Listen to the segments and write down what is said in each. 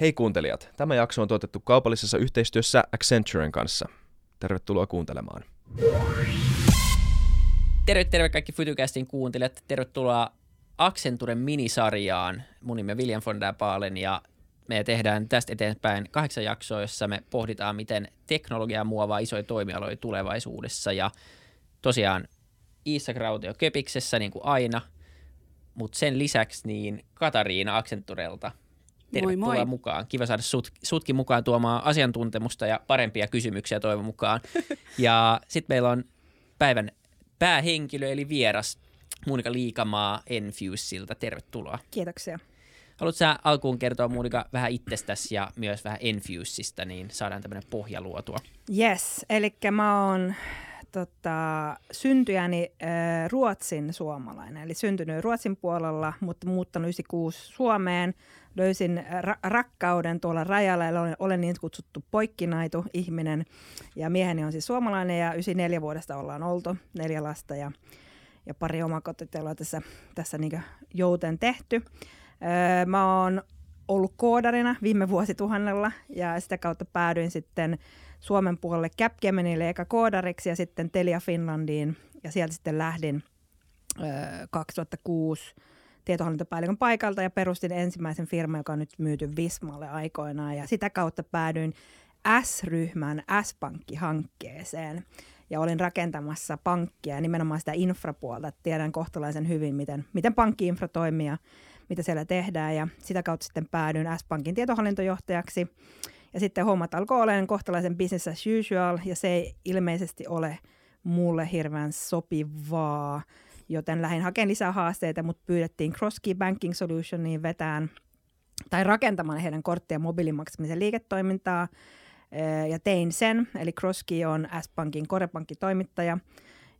Hei kuuntelijat, tämä jakso on tuotettu kaupallisessa yhteistyössä Accenturen kanssa. Tervetuloa kuuntelemaan. Terve, terve kaikki Fytycastin kuuntelijat. Tervetuloa Accenturen minisarjaan. Mun nimi on William von der Baalen ja me tehdään tästä eteenpäin kahdeksan jaksoa, jossa me pohditaan, miten teknologia muovaa isoja toimialoja tulevaisuudessa. Ja tosiaan Iissa Krautio Köpiksessä niin kuin aina, mutta sen lisäksi niin Katariina Accenturelta. Tervetuloa moi moi. mukaan. Kiva saada sut, sutkin mukaan tuomaan asiantuntemusta ja parempia kysymyksiä toivon mukaan. ja sitten meillä on päivän päähenkilö eli vieras Monika Liikamaa Enfusilta. Tervetuloa. Kiitoksia. Haluatko sä alkuun kertoa Monika vähän itsestäsi ja myös vähän Enfusista, niin saadaan tämmöinen pohja luotua. Yes, eli mä oon tota, syntyjäni äh, Ruotsin suomalainen, eli syntynyt Ruotsin puolella, mutta muuttanut 96 Suomeen. Löysin ra- rakkauden tuolla rajalla, eli olen, olen niin kutsuttu poikkinaitu ihminen. Ja mieheni on siis suomalainen ja 94 vuodesta ollaan oltu, neljä lasta ja, ja pari omakotitaloa tässä, tässä niin jouten tehty. Öö, mä oon ollut koodarina viime vuosituhannella ja sitä kautta päädyin sitten Suomen puolelle Capgeminille eka koodariksi ja sitten Telia Finlandiin ja sieltä sitten lähdin ö, 2006 tietohallintopäällikön paikalta ja perustin ensimmäisen firman, joka on nyt myyty Vismalle aikoinaan ja sitä kautta päädyin S-ryhmän S-pankki-hankkeeseen ja olin rakentamassa pankkia ja nimenomaan sitä infrapuolta. Tiedän kohtalaisen hyvin, miten, miten pankki-infra toimii ja mitä siellä tehdään ja sitä kautta sitten päädyin S-Pankin tietohallintojohtajaksi. Ja sitten hommat alkoi olemaan kohtalaisen business as usual ja se ei ilmeisesti ole mulle hirveän sopivaa, joten lähdin hakemaan lisää haasteita, mutta pyydettiin Crosskey Banking Solutioniin vetään tai rakentamaan heidän korttien mobiilimaksamisen liiketoimintaa ja tein sen, eli Crosskey on S-Pankin korepankkitoimittaja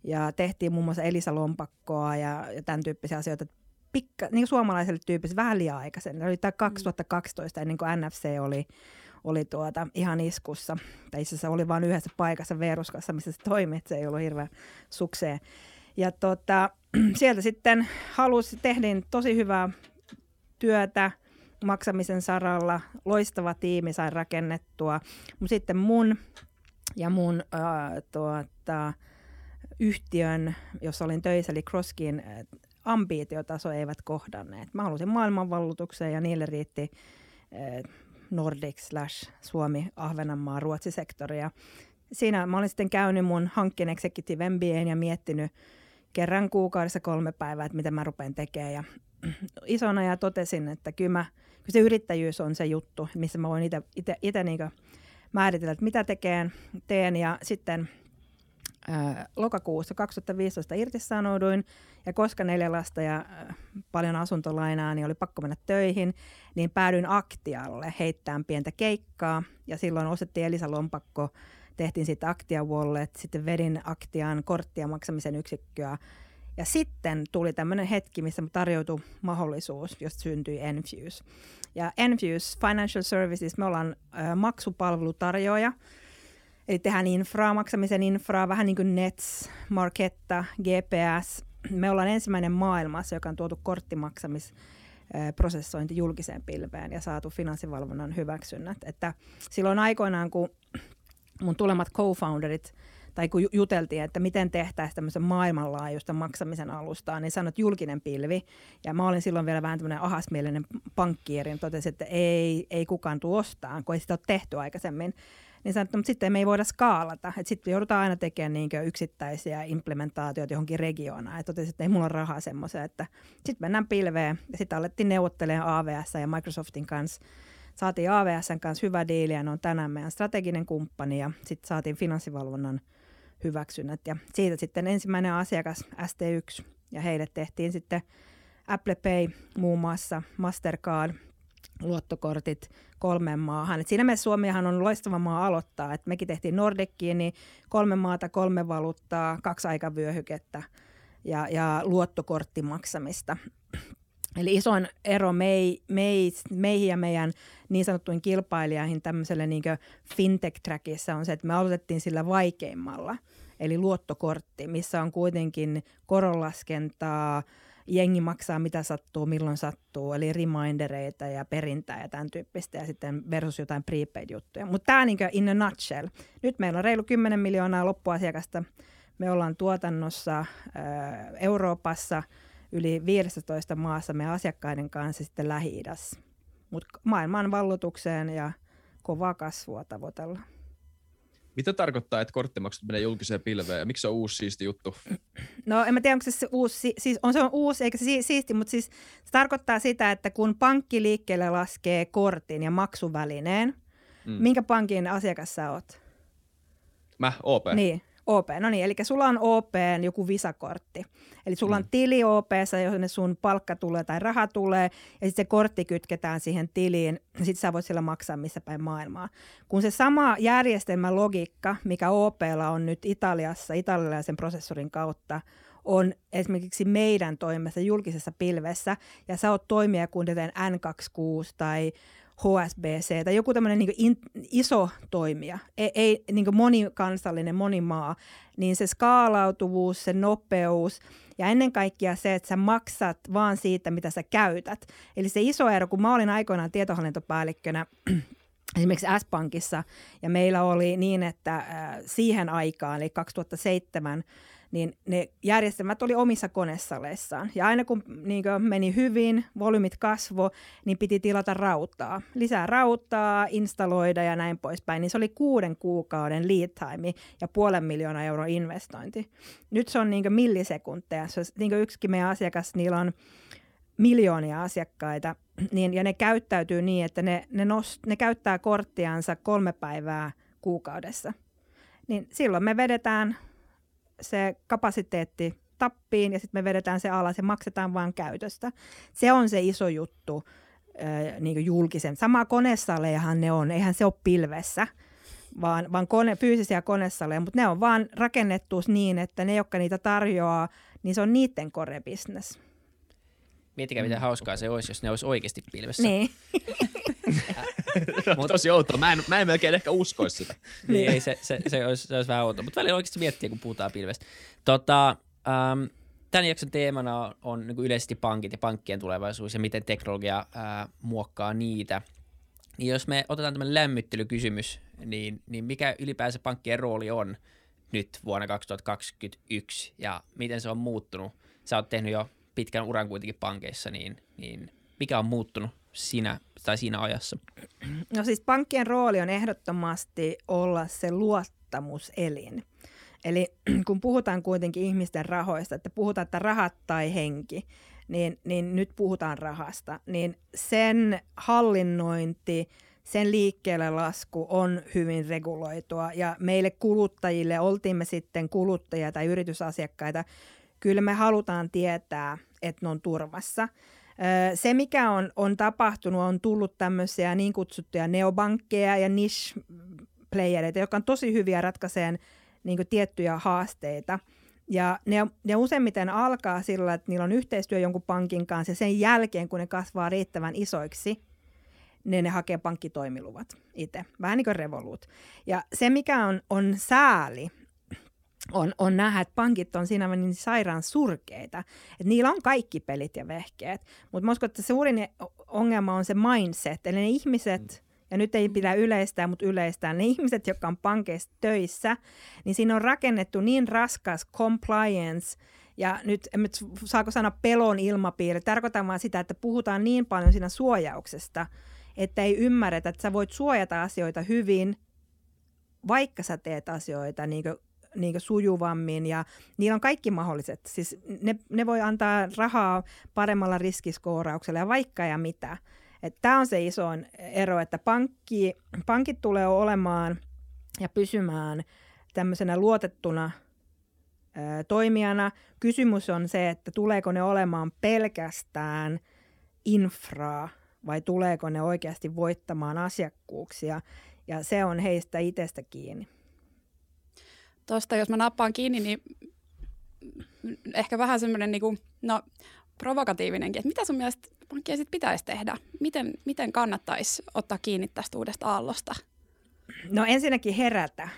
ja tehtiin muun muassa Elisa-lompakkoa ja, ja tämän tyyppisiä asioita. Pikka, niin suomalaiselle tyypille vähän liian aikaisen. Oli tämä 2012 ennen kuin NFC oli, oli tuota, ihan iskussa. Tai itse asiassa oli vain yhdessä paikassa Veruskassa, missä se toimi, että se ei ollut hirveän sukseen. Ja tota, sieltä sitten halusi, tehdin tosi hyvää työtä maksamisen saralla. Loistava tiimi sain rakennettua. Mutta sitten mun ja mun äh, tuota, yhtiön, jossa olin töissä, eli Crosskin ambiitiotaso eivät kohdanneet. Mä halusin maailmanvallutukseen ja niille riitti eh, Nordic slash Suomi, Ahvenanmaa, Ruotsi-sektoria. Siinä mä olin sitten käynyt mun hankkeen executive MBAn ja miettinyt kerran kuukaudessa kolme päivää, että mitä mä rupean tekemään. Ja isona ja totesin, että kyllä, mä, kyllä se yrittäjyys on se juttu, missä mä voin itse niin määritellä, että mitä tekeen, teen. Ja sitten – lokakuussa 2015 irtisanouduin ja koska neljä lasta ja paljon asuntolainaa, niin oli pakko mennä töihin, niin päädyin Aktialle heittämään pientä keikkaa. Ja silloin ostettiin Elisa Lompakko, tehtiin sitten Aktia Wallet, sitten vedin Aktian korttia maksamisen yksikköä. Ja sitten tuli tämmöinen hetki, missä tarjoutui mahdollisuus, josta syntyi Enfuse. Ja Enfuse Financial Services, me ollaan äh, maksupalvelutarjoaja, Eli tehdään infraa, maksamisen infraa, vähän niin kuin Nets, Marketta, GPS. Me ollaan ensimmäinen maailmassa, joka on tuotu korttimaksamis prosessointi julkiseen pilveen ja saatu finanssivalvonnan hyväksynnät. Että silloin aikoinaan, kun mun tulemat co-founderit tai kun juteltiin, että miten tehtäisiin tämmöisen maailmanlaajuista maksamisen alustaa, niin sanot julkinen pilvi. Ja mä olin silloin vielä vähän tämmöinen ahasmielinen pankkiiri, totesi, että ei, ei kukaan tuo ostaa, kun ei sitä ole tehty aikaisemmin niin sanottu, mutta sitten me ei voida skaalata. Sitten joudutaan aina tekemään niin yksittäisiä implementaatioita johonkin regioonaan. Ja totesin, että ei mulla ole rahaa semmoiseen, sitten mennään pilveen ja sitten alettiin neuvottelemaan AVS ja Microsoftin kanssa. Saatiin AVSn kanssa hyvä diili ja ne on tänään meidän strateginen kumppani ja sitten saatiin finanssivalvonnan hyväksynnät. Ja siitä sitten ensimmäinen asiakas ST1 ja heille tehtiin sitten Apple Pay muun muassa, Mastercard – luottokortit kolmeen maahan. Et siinä mielessä Suomihan on loistava maa aloittaa. Et mekin tehtiin Nordekkiin, niin kolme maata, kolme valuuttaa, kaksi aikavyöhykettä ja, ja luottokorttimaksamista. Eli isoin ero mei, mei, meihin ja meidän niin sanottuin kilpailijoihin tämmöiselle niin fintech-trackissa on se, että me aloitettiin sillä vaikeimmalla, eli luottokortti, missä on kuitenkin koronlaskentaa, jengi maksaa mitä sattuu, milloin sattuu, eli remindereita ja perintää ja tämän tyyppistä, ja sitten versus jotain prepaid-juttuja. Mutta tämä niin in a nutshell. Nyt meillä on reilu 10 miljoonaa loppuasiakasta. Me ollaan tuotannossa äh, Euroopassa yli 15 maassa meidän asiakkaiden kanssa sitten Lähi-idässä. Mutta maailman vallotukseen ja kovaa kasvua tavoitellaan. Mitä tarkoittaa, että korttimaksut menee julkiseen pilveen ja miksi se on uusi siisti juttu? No en mä tiedä, onko se, se uusi, siis on se on uusi eikä se siisti, mutta siis se tarkoittaa sitä, että kun pankki liikkeelle laskee kortin ja maksuvälineen, mm. minkä pankin asiakas sä oot? Mä, OP. Niin, OP, no niin, eli sulla on OP joku visakortti. Eli sulla on mm. tili OP, johon sun palkka tulee tai raha tulee, ja sitten se kortti kytketään siihen tiliin, ja sitten sä voit sillä maksaa missä päin maailmaa. Kun se sama järjestelmä logiikka, mikä OPlla on nyt Italiassa, italialaisen prosessorin kautta, on esimerkiksi meidän toimessa julkisessa pilvessä, ja sä oot toimija kuin N26 tai HSBC tai joku tämmöinen niin iso toimija, ei, ei niin monikansallinen, monimaa, niin se skaalautuvuus, se nopeus ja ennen kaikkea se, että sä maksat vaan siitä, mitä sä käytät. Eli se iso ero, kun mä olin aikoinaan tietohallintopäällikkönä, esimerkiksi S-Pankissa, ja meillä oli niin, että äh, siihen aikaan, eli 2007, niin ne järjestelmät oli omissa konesaleissaan. Ja aina kun niin kuin meni hyvin, volyymit kasvo, niin piti tilata rautaa. Lisää rautaa, installoida ja näin poispäin. Niin se oli kuuden kuukauden lead time ja puolen miljoonaa euron investointi. Nyt se on niin kuin millisekunteja. Se on, niin kuin yksikin meidän asiakas, niillä on miljoonia asiakkaita, niin, ja ne käyttäytyy niin, että ne, ne, nost, ne käyttää korttiansa kolme päivää kuukaudessa. Niin silloin me vedetään se kapasiteetti tappiin ja sitten me vedetään se alas ja maksetaan vain käytöstä. Se on se iso juttu niin julkisen. Samaa konesalejahan ne on, eihän se ole pilvessä, vaan, vaan kone, fyysisiä konesaleja, mutta ne on vaan rakennettu niin, että ne, jotka niitä tarjoaa, niin se on niiden core business. Miettikää, miten hauskaa se olisi, jos ne olisi oikeasti pilvessä. Niin. Mut, Tosi outoa. Mä en, mä en melkein ehkä uskoisi sitä. niin, ei, se, se, se, olisi, se olisi vähän outoa. Mutta välillä oikeasti miettiä, kun puhutaan pilvestä. Tota, ähm, tämän jakson teemana on, on niin yleisesti pankit ja pankkien tulevaisuus ja miten teknologia äh, muokkaa niitä. Niin jos me otetaan tämmöinen lämmittelykysymys, niin, niin mikä ylipäänsä pankkien rooli on nyt vuonna 2021 ja miten se on muuttunut? Sä oot tehnyt jo pitkän uran kuitenkin pankeissa, niin, niin mikä on muuttunut siinä, tai siinä ajassa? No siis pankkien rooli on ehdottomasti olla se luottamuselin. Eli kun puhutaan kuitenkin ihmisten rahoista, että puhutaan, että rahat tai henki, niin, niin nyt puhutaan rahasta, niin sen hallinnointi, sen liikkeelle lasku on hyvin reguloitua ja meille kuluttajille, oltiin me sitten kuluttajia tai yritysasiakkaita, kyllä me halutaan tietää, että ne on turvassa. Se, mikä on, on tapahtunut, on tullut tämmöisiä niin kutsuttuja neobankkeja ja niche-playereita, jotka on tosi hyviä ratkaiseen niin tiettyjä haasteita. Ja ne, ne useimmiten alkaa sillä, että niillä on yhteistyö jonkun pankin kanssa ja sen jälkeen, kun ne kasvaa riittävän isoiksi, ne, ne hakee pankkitoimiluvat itse. Vähän niin kuin Revolut. Ja se, mikä on, on sääli, on, on nähdä, että pankit on siinä niin sairaan surkeita. Että niillä on kaikki pelit ja vehkeet. Mutta mä uskon, että suurin ongelma on se mindset. Eli ne ihmiset, ja nyt ei pidä yleistää, mutta yleistää, ne ihmiset, jotka on pankeissa töissä, niin siinä on rakennettu niin raskas compliance, ja nyt, nyt saako sanoa pelon ilmapiiri, tarkoitan vaan sitä, että puhutaan niin paljon siinä suojauksesta, että ei ymmärretä, että sä voit suojata asioita hyvin, vaikka sä teet asioita niin niin sujuvammin ja niillä on kaikki mahdolliset. Siis ne, ne voi antaa rahaa paremmalla riskiskoorauksella ja vaikka ja mitä. Tämä on se iso ero, että pankki, pankit tulee olemaan ja pysymään tämmöisenä luotettuna ää, toimijana. Kysymys on se, että tuleeko ne olemaan pelkästään infraa vai tuleeko ne oikeasti voittamaan asiakkuuksia. Ja se on heistä itsestä kiinni tuosta, jos mä nappaan kiinni, niin ehkä vähän semmoinen niin kuin, no, provokatiivinenkin, että mitä sun mielestä pankkia sitten pitäisi tehdä? Miten, miten kannattaisi ottaa kiinni tästä uudesta aallosta? No ensinnäkin herätä.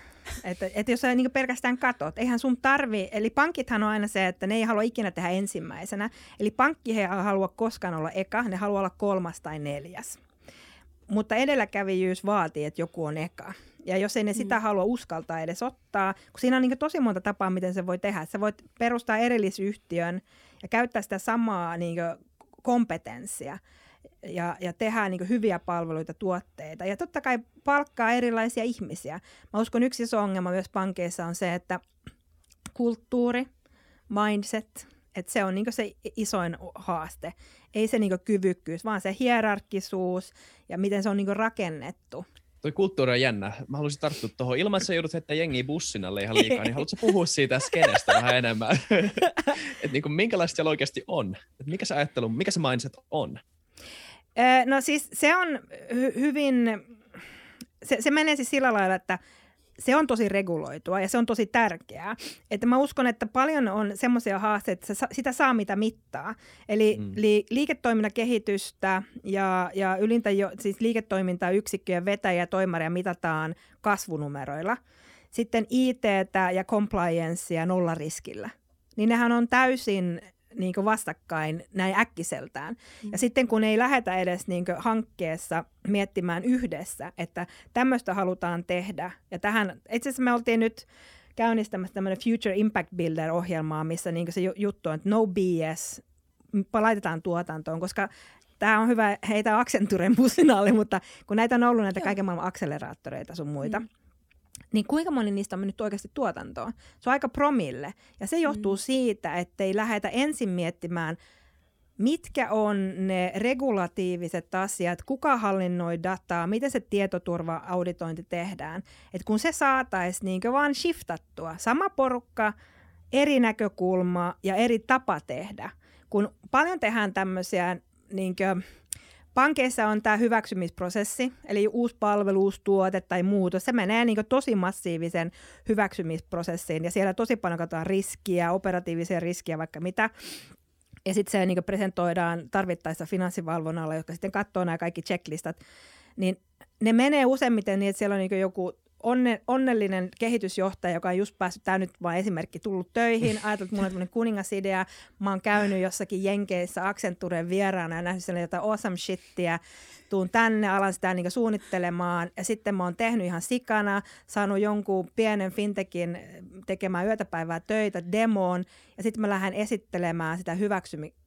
Että, että jos sä niin pelkästään katot, eihän sun tarvi, eli pankithan on aina se, että ne ei halua ikinä tehdä ensimmäisenä. Eli pankki ei halua koskaan olla eka, ne haluaa olla kolmas tai neljäs. Mutta edelläkävijyys vaatii, että joku on eka. Ja jos ei ne sitä mm. halua uskaltaa edes ottaa, kun siinä on niin tosi monta tapaa, miten se voi tehdä. Sä voit perustaa erillisyhtiön ja käyttää sitä samaa niin kompetenssia ja, ja tehdään niin hyviä palveluita, tuotteita. Ja totta kai palkkaa erilaisia ihmisiä. Mä uskon yksi iso ongelma myös pankeissa on se, että kulttuuri, mindset, että se on niin se isoin haaste. Ei se niin kyvykkyys, vaan se hierarkkisuus ja miten se on niin rakennettu. Toi kulttuuri on jännä. Mä haluaisin tarttua tuohon. Ilman, että sä joudut heittämään jengiä bussin alle ihan liikaa, niin haluatko puhua siitä skenestä vähän enemmän? että niin kuin, minkälaista siellä oikeasti on? Et mikä se ajattelu, mikä se mindset on? No siis se on hy- hyvin, se, se menee siis sillä lailla, että se on tosi reguloitua ja se on tosi tärkeää. Että mä uskon, että paljon on semmoisia haasteita, että sitä saa mitä mittaa. Eli mm. li, liiketoiminnan kehitystä ja, ja ylintä jo, siis liiketoimintaa yksikköjen vetäjä ja toimaria mitataan kasvunumeroilla. Sitten IT ja compliancea nollariskillä. Niin nehän on täysin niin vastakkain näin äkkiseltään. Mm. Ja sitten kun ei lähetä edes niin hankkeessa miettimään yhdessä, että tämmöistä halutaan tehdä. Ja tähän, itse asiassa me oltiin nyt käynnistämässä tämmöinen Future Impact Builder-ohjelmaa, missä niin se juttu on, että no BS, laitetaan tuotantoon, koska tämä on hyvä heitä Accenturen bussin alle, mutta kun näitä on ollut näitä kaiken maailman akseleraattoreita sun muita, mm niin kuinka moni niistä on mennyt oikeasti tuotantoon? Se on aika promille. Ja se johtuu mm. siitä, että ei lähdetä ensin miettimään, mitkä on ne regulatiiviset asiat, kuka hallinnoi dataa, miten se tietoturva-auditointi tehdään. Et kun se saataisiin niin vaan shiftattua, sama porukka, eri näkökulma ja eri tapa tehdä. Kun paljon tehdään tämmöisiä niin kuin, Pankeissa on tämä hyväksymisprosessi, eli uusi palvelu, uusi tuote tai muutos. Se menee niin tosi massiivisen hyväksymisprosessiin ja siellä tosi paljon katsotaan riskiä, operatiivisia riskiä, vaikka mitä. Ja sitten se niin presentoidaan tarvittaessa finanssivalvonnalla, joka sitten katsoo nämä kaikki checklistat. Niin ne menee useimmiten niin, että siellä on niin joku onne, onnellinen kehitysjohtaja, joka on just päässyt, tämä nyt vain esimerkki, tullut töihin, ajatellut, että mulla on kuningasidea, mä oon käynyt jossakin Jenkeissä Accenturen vieraana ja nähnyt siellä jotain awesome shittiä, tuun tänne, alan sitä niin suunnittelemaan. Ja sitten mä oon tehnyt ihan sikana, saanut jonkun pienen fintekin tekemään yötäpäivää töitä demoon. Ja sitten mä lähden esittelemään sitä hyväksymisprosessissa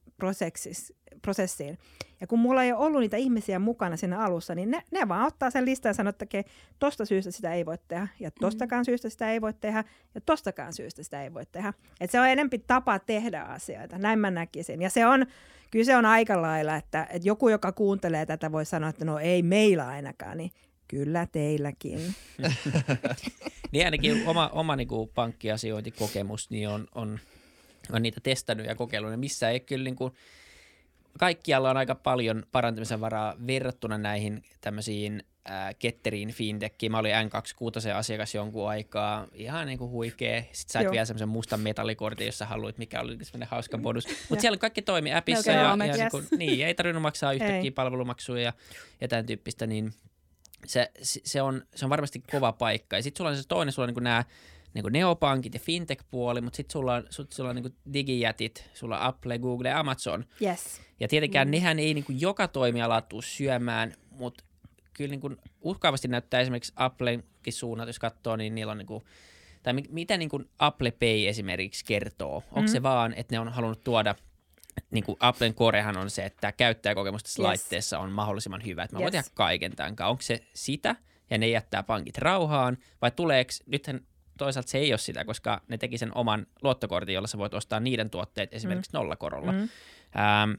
prosessiin. Ja kun mulla ei ole ollut niitä ihmisiä mukana siinä alussa, niin ne, ne vaan ottaa sen listan ja sanoo, että okay, tosta syystä sitä ei voi tehdä, ja mm. tostakaan mm. syystä sitä ei voi tehdä, ja tostakaan syystä sitä ei voi tehdä. Et se on enempi tapa tehdä asioita, näin mä näkisin. Ja se on, kyllä se on aika lailla, että, että joku, joka kuuntelee tätä, voi sanoa, että no ei meillä ainakaan, niin Kyllä teilläkin. niin ainakin oma, oma niin kuin pankkiasiointikokemus niin on, on, on niitä testannut ja kokeillut. Ja missä ei kyllä niin kuin, kaikkialla on aika paljon parantamisen varaa verrattuna näihin tämmöisiin äh, ketteriin fintechiin. Mä olin N26 asiakas jonkun aikaa, ihan niin kuin huikea. Sitten sait Joo. vielä semmoisen mustan metallikortin, jossa haluit, mikä oli semmoinen hauska bonus. Mutta siellä kaikki toimi appissa ja, ja yes. niin, kuin, niin, ei tarvinnut maksaa yhtäkkiä palvelumaksuja ja, ja tämän tyyppistä, niin se, se, on, se on varmasti kova paikka. Ja sitten sulla on se toinen, sulla on niin nämä niin kuin neopankit ja fintech-puoli, mutta sitten sulla on, sulla on niin digijätit, sulla on Apple, Google ja Amazon. Yes. Ja tietenkään mm. nehän ei niin kuin joka toimiala tule syömään, mutta kyllä niin kuin uhkaavasti näyttää esimerkiksi Applenkin suunnat, jos katsoo, niin niillä on niin kuin, tai mitä niin kuin Apple Pay esimerkiksi kertoo? Onko mm. se vaan, että ne on halunnut tuoda niin kuin Applen korehan on se, että käyttäjäkokemus tässä yes. laitteessa on mahdollisimman hyvä, että mä yes. voin tehdä kaiken tämän kanssa. Onko se sitä, ja ne jättää pankit rauhaan, vai tuleeko, nythän toisaalta se ei ole sitä, koska ne teki sen oman luottokortin, jolla sä voit ostaa niiden tuotteet esimerkiksi mm. nollakorolla. Mm. Ähm,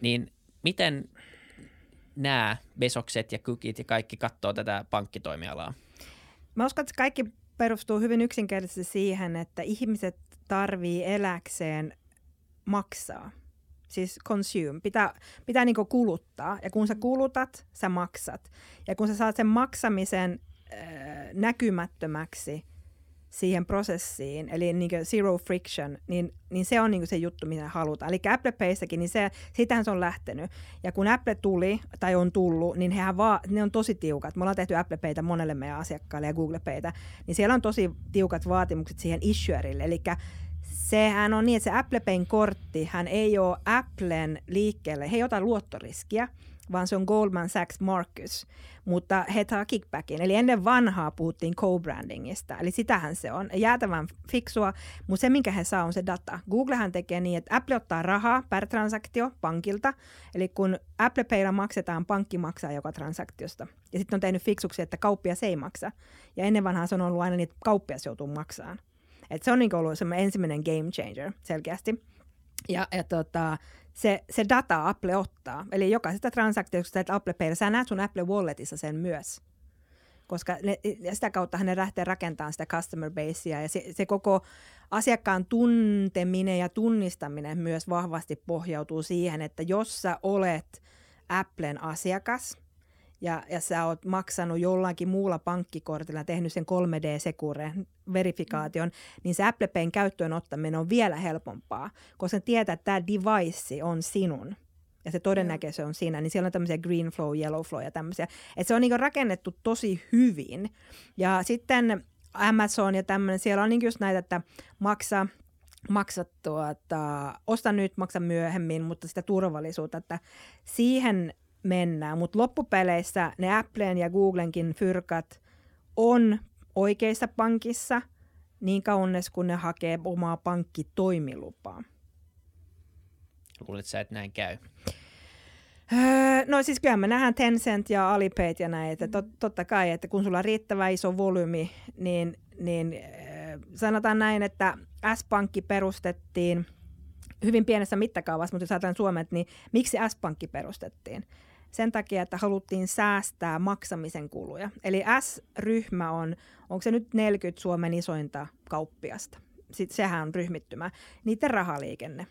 niin miten nämä Besokset ja Cookit ja kaikki katsoo tätä pankkitoimialaa? Mä uskon, että kaikki perustuu hyvin yksinkertaisesti siihen, että ihmiset tarvii eläkseen maksaa. Siis consume. Pitää, pitää niinku kuluttaa. Ja kun sä kulutat, sä maksat. Ja kun sä saat sen maksamisen äh, näkymättömäksi, siihen prosessiin, eli niin zero friction, niin, niin se on niin se juttu, mitä halutaan. Eli Apple Payssäkin, niin se, sitähän se on lähtenyt. Ja kun Apple tuli, tai on tullut, niin hehän vaan, ne on tosi tiukat. Me ollaan tehty Apple Paytä monelle meidän asiakkaille ja Google Paytä, niin siellä on tosi tiukat vaatimukset siihen issuerille. Eli sehän on niin, että se Apple Payn kortti, hän ei ole Applen liikkeelle, he ei ota luottoriskiä, vaan se on Goldman Sachs Marcus, mutta he saa kickbackin. Eli ennen vanhaa puhuttiin co-brandingista, eli sitähän se on. Jäätävän fiksua, mutta se minkä he saa on se data. Googlehan tekee niin, että Apple ottaa rahaa per transaktio pankilta, eli kun Apple Paylla maksetaan, pankki maksaa joka transaktiosta. Ja sitten on tehnyt fiksuksi, että se ei maksa. Ja ennen vanhaa se on ollut aina niin, että kauppias joutuu maksamaan. Et se on niin ollut ensimmäinen game changer selkeästi. Ja, ja tota, se, se data Apple ottaa. Eli jokaisesta transaktiosta, että Apple Pay, sä näet sun Apple Walletissa sen myös. Koska ne, sitä kautta ne lähtee rakentamaan sitä customer basea ja se, se koko asiakkaan tunteminen ja tunnistaminen myös vahvasti pohjautuu siihen, että jos sä olet Applen asiakas – ja, ja sä oot maksanut jollakin muulla pankkikortilla, tehnyt sen 3D-sekure verifikaation, mm. niin se Apple Payn käyttöön ottaminen on vielä helpompaa, koska tietää, että tämä device on sinun ja se todennäköisesti on siinä, niin siellä on tämmöisiä green flow, yellow flow ja tämmöisiä. Et se on niin rakennettu tosi hyvin. Ja sitten Amazon ja tämmöinen, siellä on niin just näitä, että maksa, maksa tuota, osta nyt, maksa myöhemmin, mutta sitä turvallisuutta, että siihen mennään. Mutta loppupeleissä ne Applen ja Googlenkin fyrkat on oikeissa pankissa niin kauannes kun ne hakee omaa pankkitoimilupaa. Luulet sä, että näin käy? Öö, no siis kyllä me nähdään Tencent ja Alipay ja näitä. Tot, totta kai, että kun sulla on riittävä iso volyymi, niin, niin äh, sanotaan näin, että S-pankki perustettiin hyvin pienessä mittakaavassa, mutta jos ajatellaan Suomet, niin miksi S-pankki perustettiin? Sen takia, että haluttiin säästää maksamisen kuluja. Eli S-ryhmä on, onko se nyt 40 Suomen isointa kauppiasta? Sitten sehän on ryhmittymä. Niiden rahaliikenne.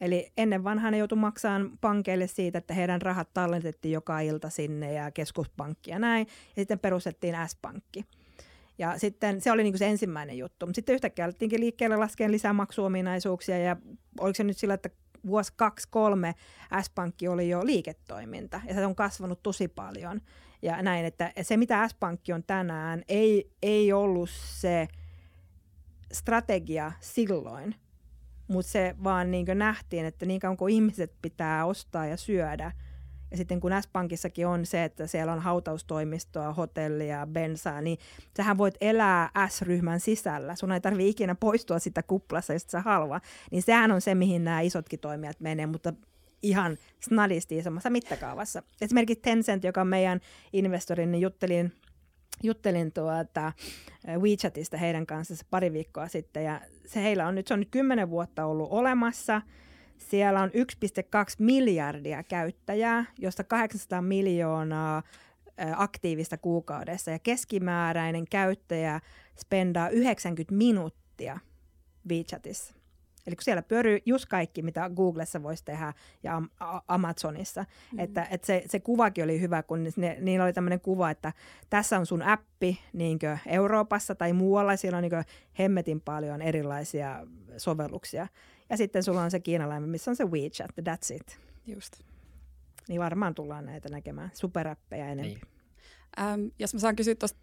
Eli ennen vanhaa ne joutui maksamaan pankeille siitä, että heidän rahat tallentettiin joka ilta sinne ja keskuspankki ja näin. Ja sitten perustettiin S-pankki. Ja sitten se oli niin kuin se ensimmäinen juttu. Sitten yhtäkkiä alettiinkin liikkeelle laskea lisää maksuominaisuuksia ja oliko se nyt sillä, että vuosi kaksi, kolme S-pankki oli jo liiketoiminta ja se on kasvanut tosi paljon. Ja näin, että se mitä S-pankki on tänään ei, ei ollut se strategia silloin, mutta se vaan niin nähtiin, että niin kauan kuin ihmiset pitää ostaa ja syödä – ja sitten kun S-Pankissakin on se, että siellä on hautaustoimistoa, hotellia, bensaa, niin sähän voit elää S-ryhmän sisällä. Sun ei tarvitse ikinä poistua sitä kuplassa, jos sä halua. Niin sehän on se, mihin nämä isotkin toimijat menee, mutta ihan snadisti isommassa mittakaavassa. Esimerkiksi Tencent, joka on meidän investori, niin juttelin juttelin tuota WeChatista heidän kanssa pari viikkoa sitten ja se heillä on nyt, se on nyt kymmenen vuotta ollut olemassa – siellä on 1,2 miljardia käyttäjää, josta 800 miljoonaa aktiivista kuukaudessa ja keskimääräinen käyttäjä spendaa 90 minuuttia WeChatissa. Eli kun siellä pyörii just kaikki, mitä Googlessa voisi tehdä ja Amazonissa. Mm-hmm. Että, että se, se kuvakin oli hyvä, kun ne, niillä oli tämmöinen kuva, että tässä on sun appi niin Euroopassa tai muualla. Siellä on niin hemmetin paljon erilaisia sovelluksia. Ja sitten sulla on se kiinalainen, missä on se WeChat, that's it. Just. Niin varmaan tullaan näitä näkemään, superäppejä enemmän. Niin. Ähm, jos mä saan kysyä tuosta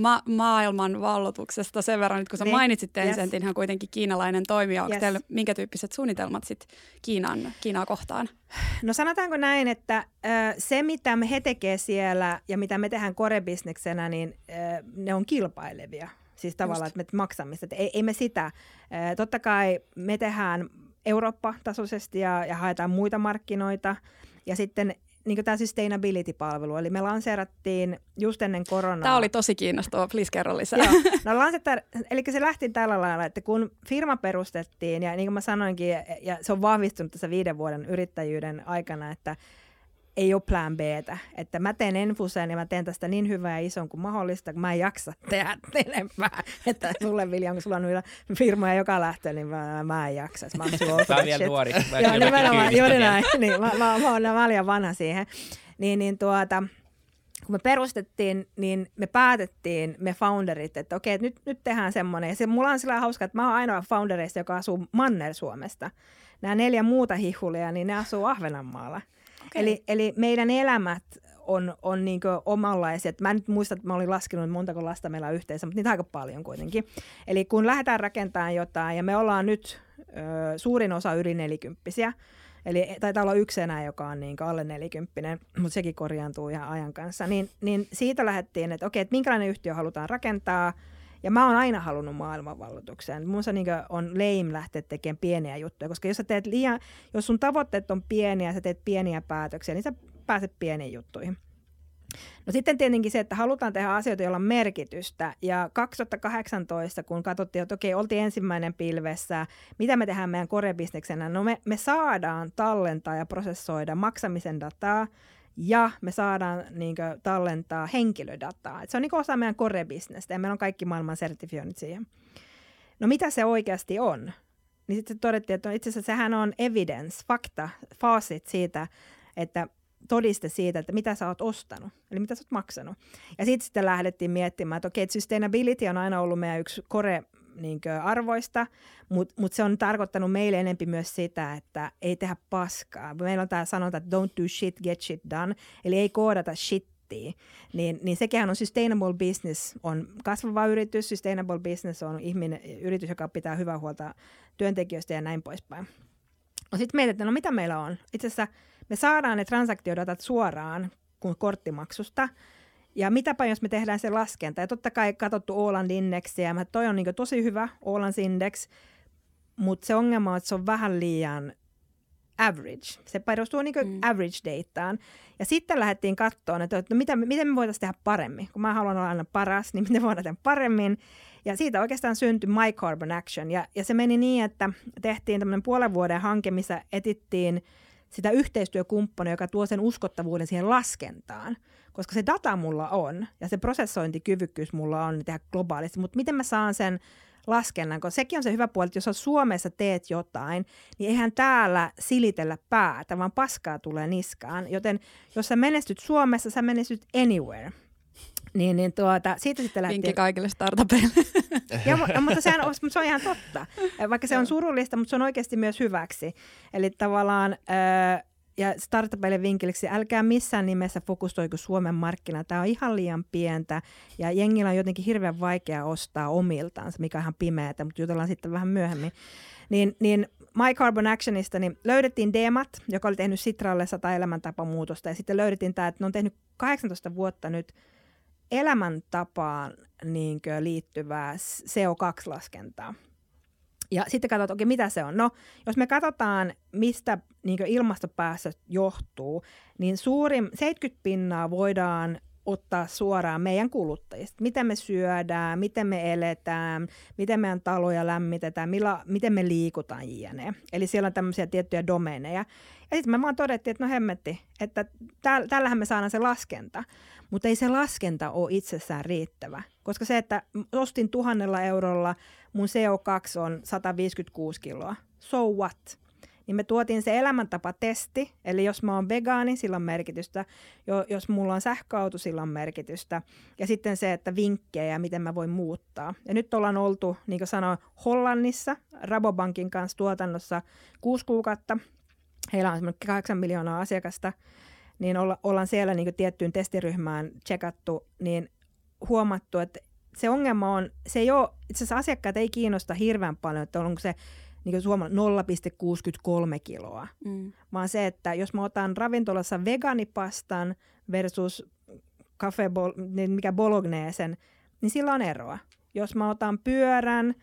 ma- maailman vallotuksesta sen verran, nyt kun sä niin. mainitsit Tencentin, yes. hän kuitenkin kiinalainen toimija. Onko yes. teillä minkä tyyppiset suunnitelmat sit Kiinan, Kiinaa kohtaan? No sanotaanko näin, että äh, se mitä me he tekee siellä ja mitä me tehdään korebisneksenä, niin äh, ne on kilpailevia. Siis tavallaan, Just. että me maksamista. Että ei, ei me sitä. Totta kai me tehdään Eurooppa-tasoisesti ja, ja haetaan muita markkinoita. Ja sitten niin tämä sustainability-palvelu, eli me lanseerattiin just ennen koronaa. Tämä oli tosi kiinnostava, please kerro lisää. Joo, no lansettar, eli se lähti tällä lailla, että kun firma perustettiin, ja niin kuin mä sanoinkin, ja se on vahvistunut tässä viiden vuoden yrittäjyyden aikana, että ei ole plan b Että mä teen Enfusen ja mä teen tästä niin hyvää ja ison kuin mahdollista, kun mä en jaksa tehdä enempää. Että sulle Vilja, kun sulla on firmoja joka lähtö, niin mä, mä en jaksa. Mä oon vielä nuori. Joo, nimenomaan, juuri näin. Niin, mä, mä, mä, mä, mä, mä liian vanha siihen. Niin, niin tuota, kun me perustettiin, niin me päätettiin, me founderit, että okei, että nyt, nyt tehdään semmoinen. Ja se, mulla on sillä hauska, että mä oon ainoa foundereista, joka asuu Manner-Suomesta. Nämä neljä muuta hihulia, niin ne asuu Ahvenanmaalla. Okay. Eli, eli meidän elämät on, on niin omanlaisia. Mä en nyt muista, että mä olin laskenut, montako lasta meillä on yhteensä, mutta niitä aika paljon kuitenkin. Eli kun lähdetään rakentamaan jotain, ja me ollaan nyt ö, suurin osa yli nelikymppisiä, Eli taitaa olla yksi enää, joka on niin alle nelikymppinen, mutta sekin korjaantuu ihan ajan kanssa. Niin, niin siitä lähdettiin, että okei, että minkälainen yhtiö halutaan rakentaa. Ja mä oon aina halunnut maailmanvalloitukseen. Mun niin on lame lähteä tekemään pieniä juttuja, koska jos sä teet liian, jos sun tavoitteet on pieniä ja sä teet pieniä päätöksiä, niin sä pääset pieniin juttuihin. No sitten tietenkin se, että halutaan tehdä asioita, joilla on merkitystä. Ja 2018, kun katsottiin, että okei, oltiin ensimmäinen pilvessä, mitä me tehdään meidän korebisneksenä? No me, me saadaan tallentaa ja prosessoida maksamisen dataa, ja me saadaan niin kuin, tallentaa henkilödataa. Et se on niin osa meidän core-bisnestä ja meillä on kaikki maailman sertifioinnit siihen. No mitä se oikeasti on? Niin sitten todettiin, että itse asiassa sehän on evidence, fakta, faasit siitä, että todiste siitä, että mitä sä oot ostanut, eli mitä sä oot maksanut. Ja sitten sitten lähdettiin miettimään, että okei, okay, sustainability on aina ollut meidän yksi core niin arvoista, mutta mut se on tarkoittanut meille enempi myös sitä, että ei tehdä paskaa. Meillä on tämä sanonta, että don't do shit, get shit done, eli ei koodata shit niin, niin sekin on sustainable business, on kasvava yritys, sustainable business on ihminen, yritys, joka pitää hyvää huolta työntekijöistä ja näin poispäin. No sitten mietitään, no mitä meillä on? Itse asiassa me saadaan ne transaktiodatat suoraan kuin korttimaksusta, ja mitäpä jos me tehdään se laskenta. Ja totta kai katsottu Åland Indexiä, mä toi on niin tosi hyvä Ålands Index, mutta se ongelma on, että se on vähän liian average. Se perustuu niin mm. average dataan. Ja sitten lähdettiin katsoa, että no mitä, miten me voitaisiin tehdä paremmin. Kun mä haluan olla aina paras, niin miten voidaan tehdä paremmin. Ja siitä oikeastaan syntyi My Carbon Action. Ja, ja se meni niin, että tehtiin tämmöinen puolen vuoden hanke, missä etittiin – sitä yhteistyökumppania, joka tuo sen uskottavuuden siihen laskentaan. Koska se data mulla on ja se prosessointikyvykkyys mulla on tehdä globaalisti, mutta miten mä saan sen laskennan, koska sekin on se hyvä puoli, että jos Suomessa teet jotain, niin eihän täällä silitellä päätä, vaan paskaa tulee niskaan. Joten jos sä menestyt Suomessa, sä menestyt anywhere. Niin, niin tuota, siitä sitten lähti... Vinkki kaikille startupeille. ja, mutta se on, se on ihan totta. Vaikka se on surullista, mutta se on oikeasti myös hyväksi. Eli tavallaan... Öö, ja startupeille vinkkeliksi, älkää missään nimessä fokusoiku Suomen markkina. Tämä on ihan liian pientä ja jengillä on jotenkin hirveän vaikea ostaa omiltaansa, mikä on ihan pimeätä, mutta jutellaan sitten vähän myöhemmin. Niin, niin My Carbon Actionista niin löydettiin Demat, joka oli tehnyt Sitralle sata elämäntapamuutosta ja sitten löydettiin tämä, että ne on tehnyt 18 vuotta nyt elämäntapaan niin liittyvää CO2-laskentaa. Ja sitten katsotaan, okei, mitä se on. No, jos me katsotaan, mistä niin ilmastopäästöt johtuu, niin suurin 70 pinnaa voidaan ottaa suoraan meidän kuluttajista. Miten me syödään, miten me eletään, miten meidän taloja lämmitetään, millä, miten me liikutaan jne. Eli siellä on tämmöisiä tiettyjä domeeneja. Ja sitten me vaan todettiin, että no hemmetti, että tällähän me saadaan se laskenta. Mutta ei se laskenta ole itsessään riittävä. Koska se, että ostin tuhannella eurolla, mun CO2 on 156 kiloa. So what? Niin me tuotiin se elämäntapatesti, eli jos mä oon vegaani, sillä on merkitystä. Jo, jos mulla on sähköauto, sillä on merkitystä. Ja sitten se, että vinkkejä, miten mä voin muuttaa. Ja nyt ollaan oltu, niin kuin sanoin, Hollannissa, Rabobankin kanssa tuotannossa kuusi kuukautta. Heillä on semmoinen 8 miljoonaa asiakasta – niin olla, ollaan siellä niin tiettyyn testiryhmään checkattu, niin huomattu, että se ongelma on, se ei ole, itse asiassa asiakkaat ei kiinnosta hirveän paljon, että onko se niin Suomella 0,63 kiloa, mm. vaan se, että jos mä otan ravintolassa veganipastan versus cafe, niin mikä bologneesen, niin sillä on eroa. Jos mä otan pyörän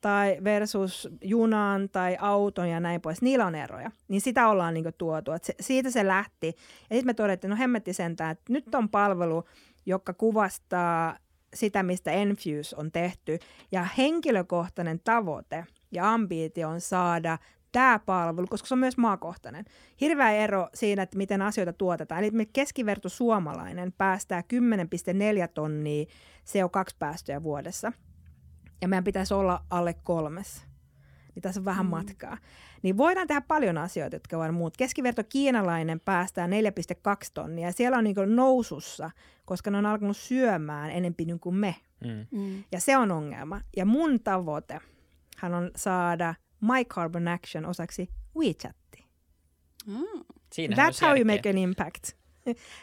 tai versus junan tai auton ja näin pois, niillä on eroja. Niin sitä ollaan niin tuotu. Et se, siitä se lähti. Ja sitten me todettiin, no hemmetti sentään, että nyt on palvelu, joka kuvastaa sitä, mistä Enfuse on tehty. Ja henkilökohtainen tavoite ja ambiitio on saada tämä palvelu, koska se on myös maakohtainen. Hirveä ero siinä, että miten asioita tuotetaan. Eli keskiverto suomalainen päästää 10,4 tonnia CO2-päästöjä vuodessa – ja meidän pitäisi olla alle kolmessa. niin tässä on vähän mm. matkaa. Niin voidaan tehdä paljon asioita, jotka voidaan muut. Keskiverto kiinalainen päästää 4,2 tonnia ja siellä on niin nousussa, koska ne on alkanut syömään enempi niin kuin me. Mm. Mm. Ja se on ongelma. Ja mun tavoite hän on saada My Carbon Action osaksi WeChatti. Mm. That's how you make an impact.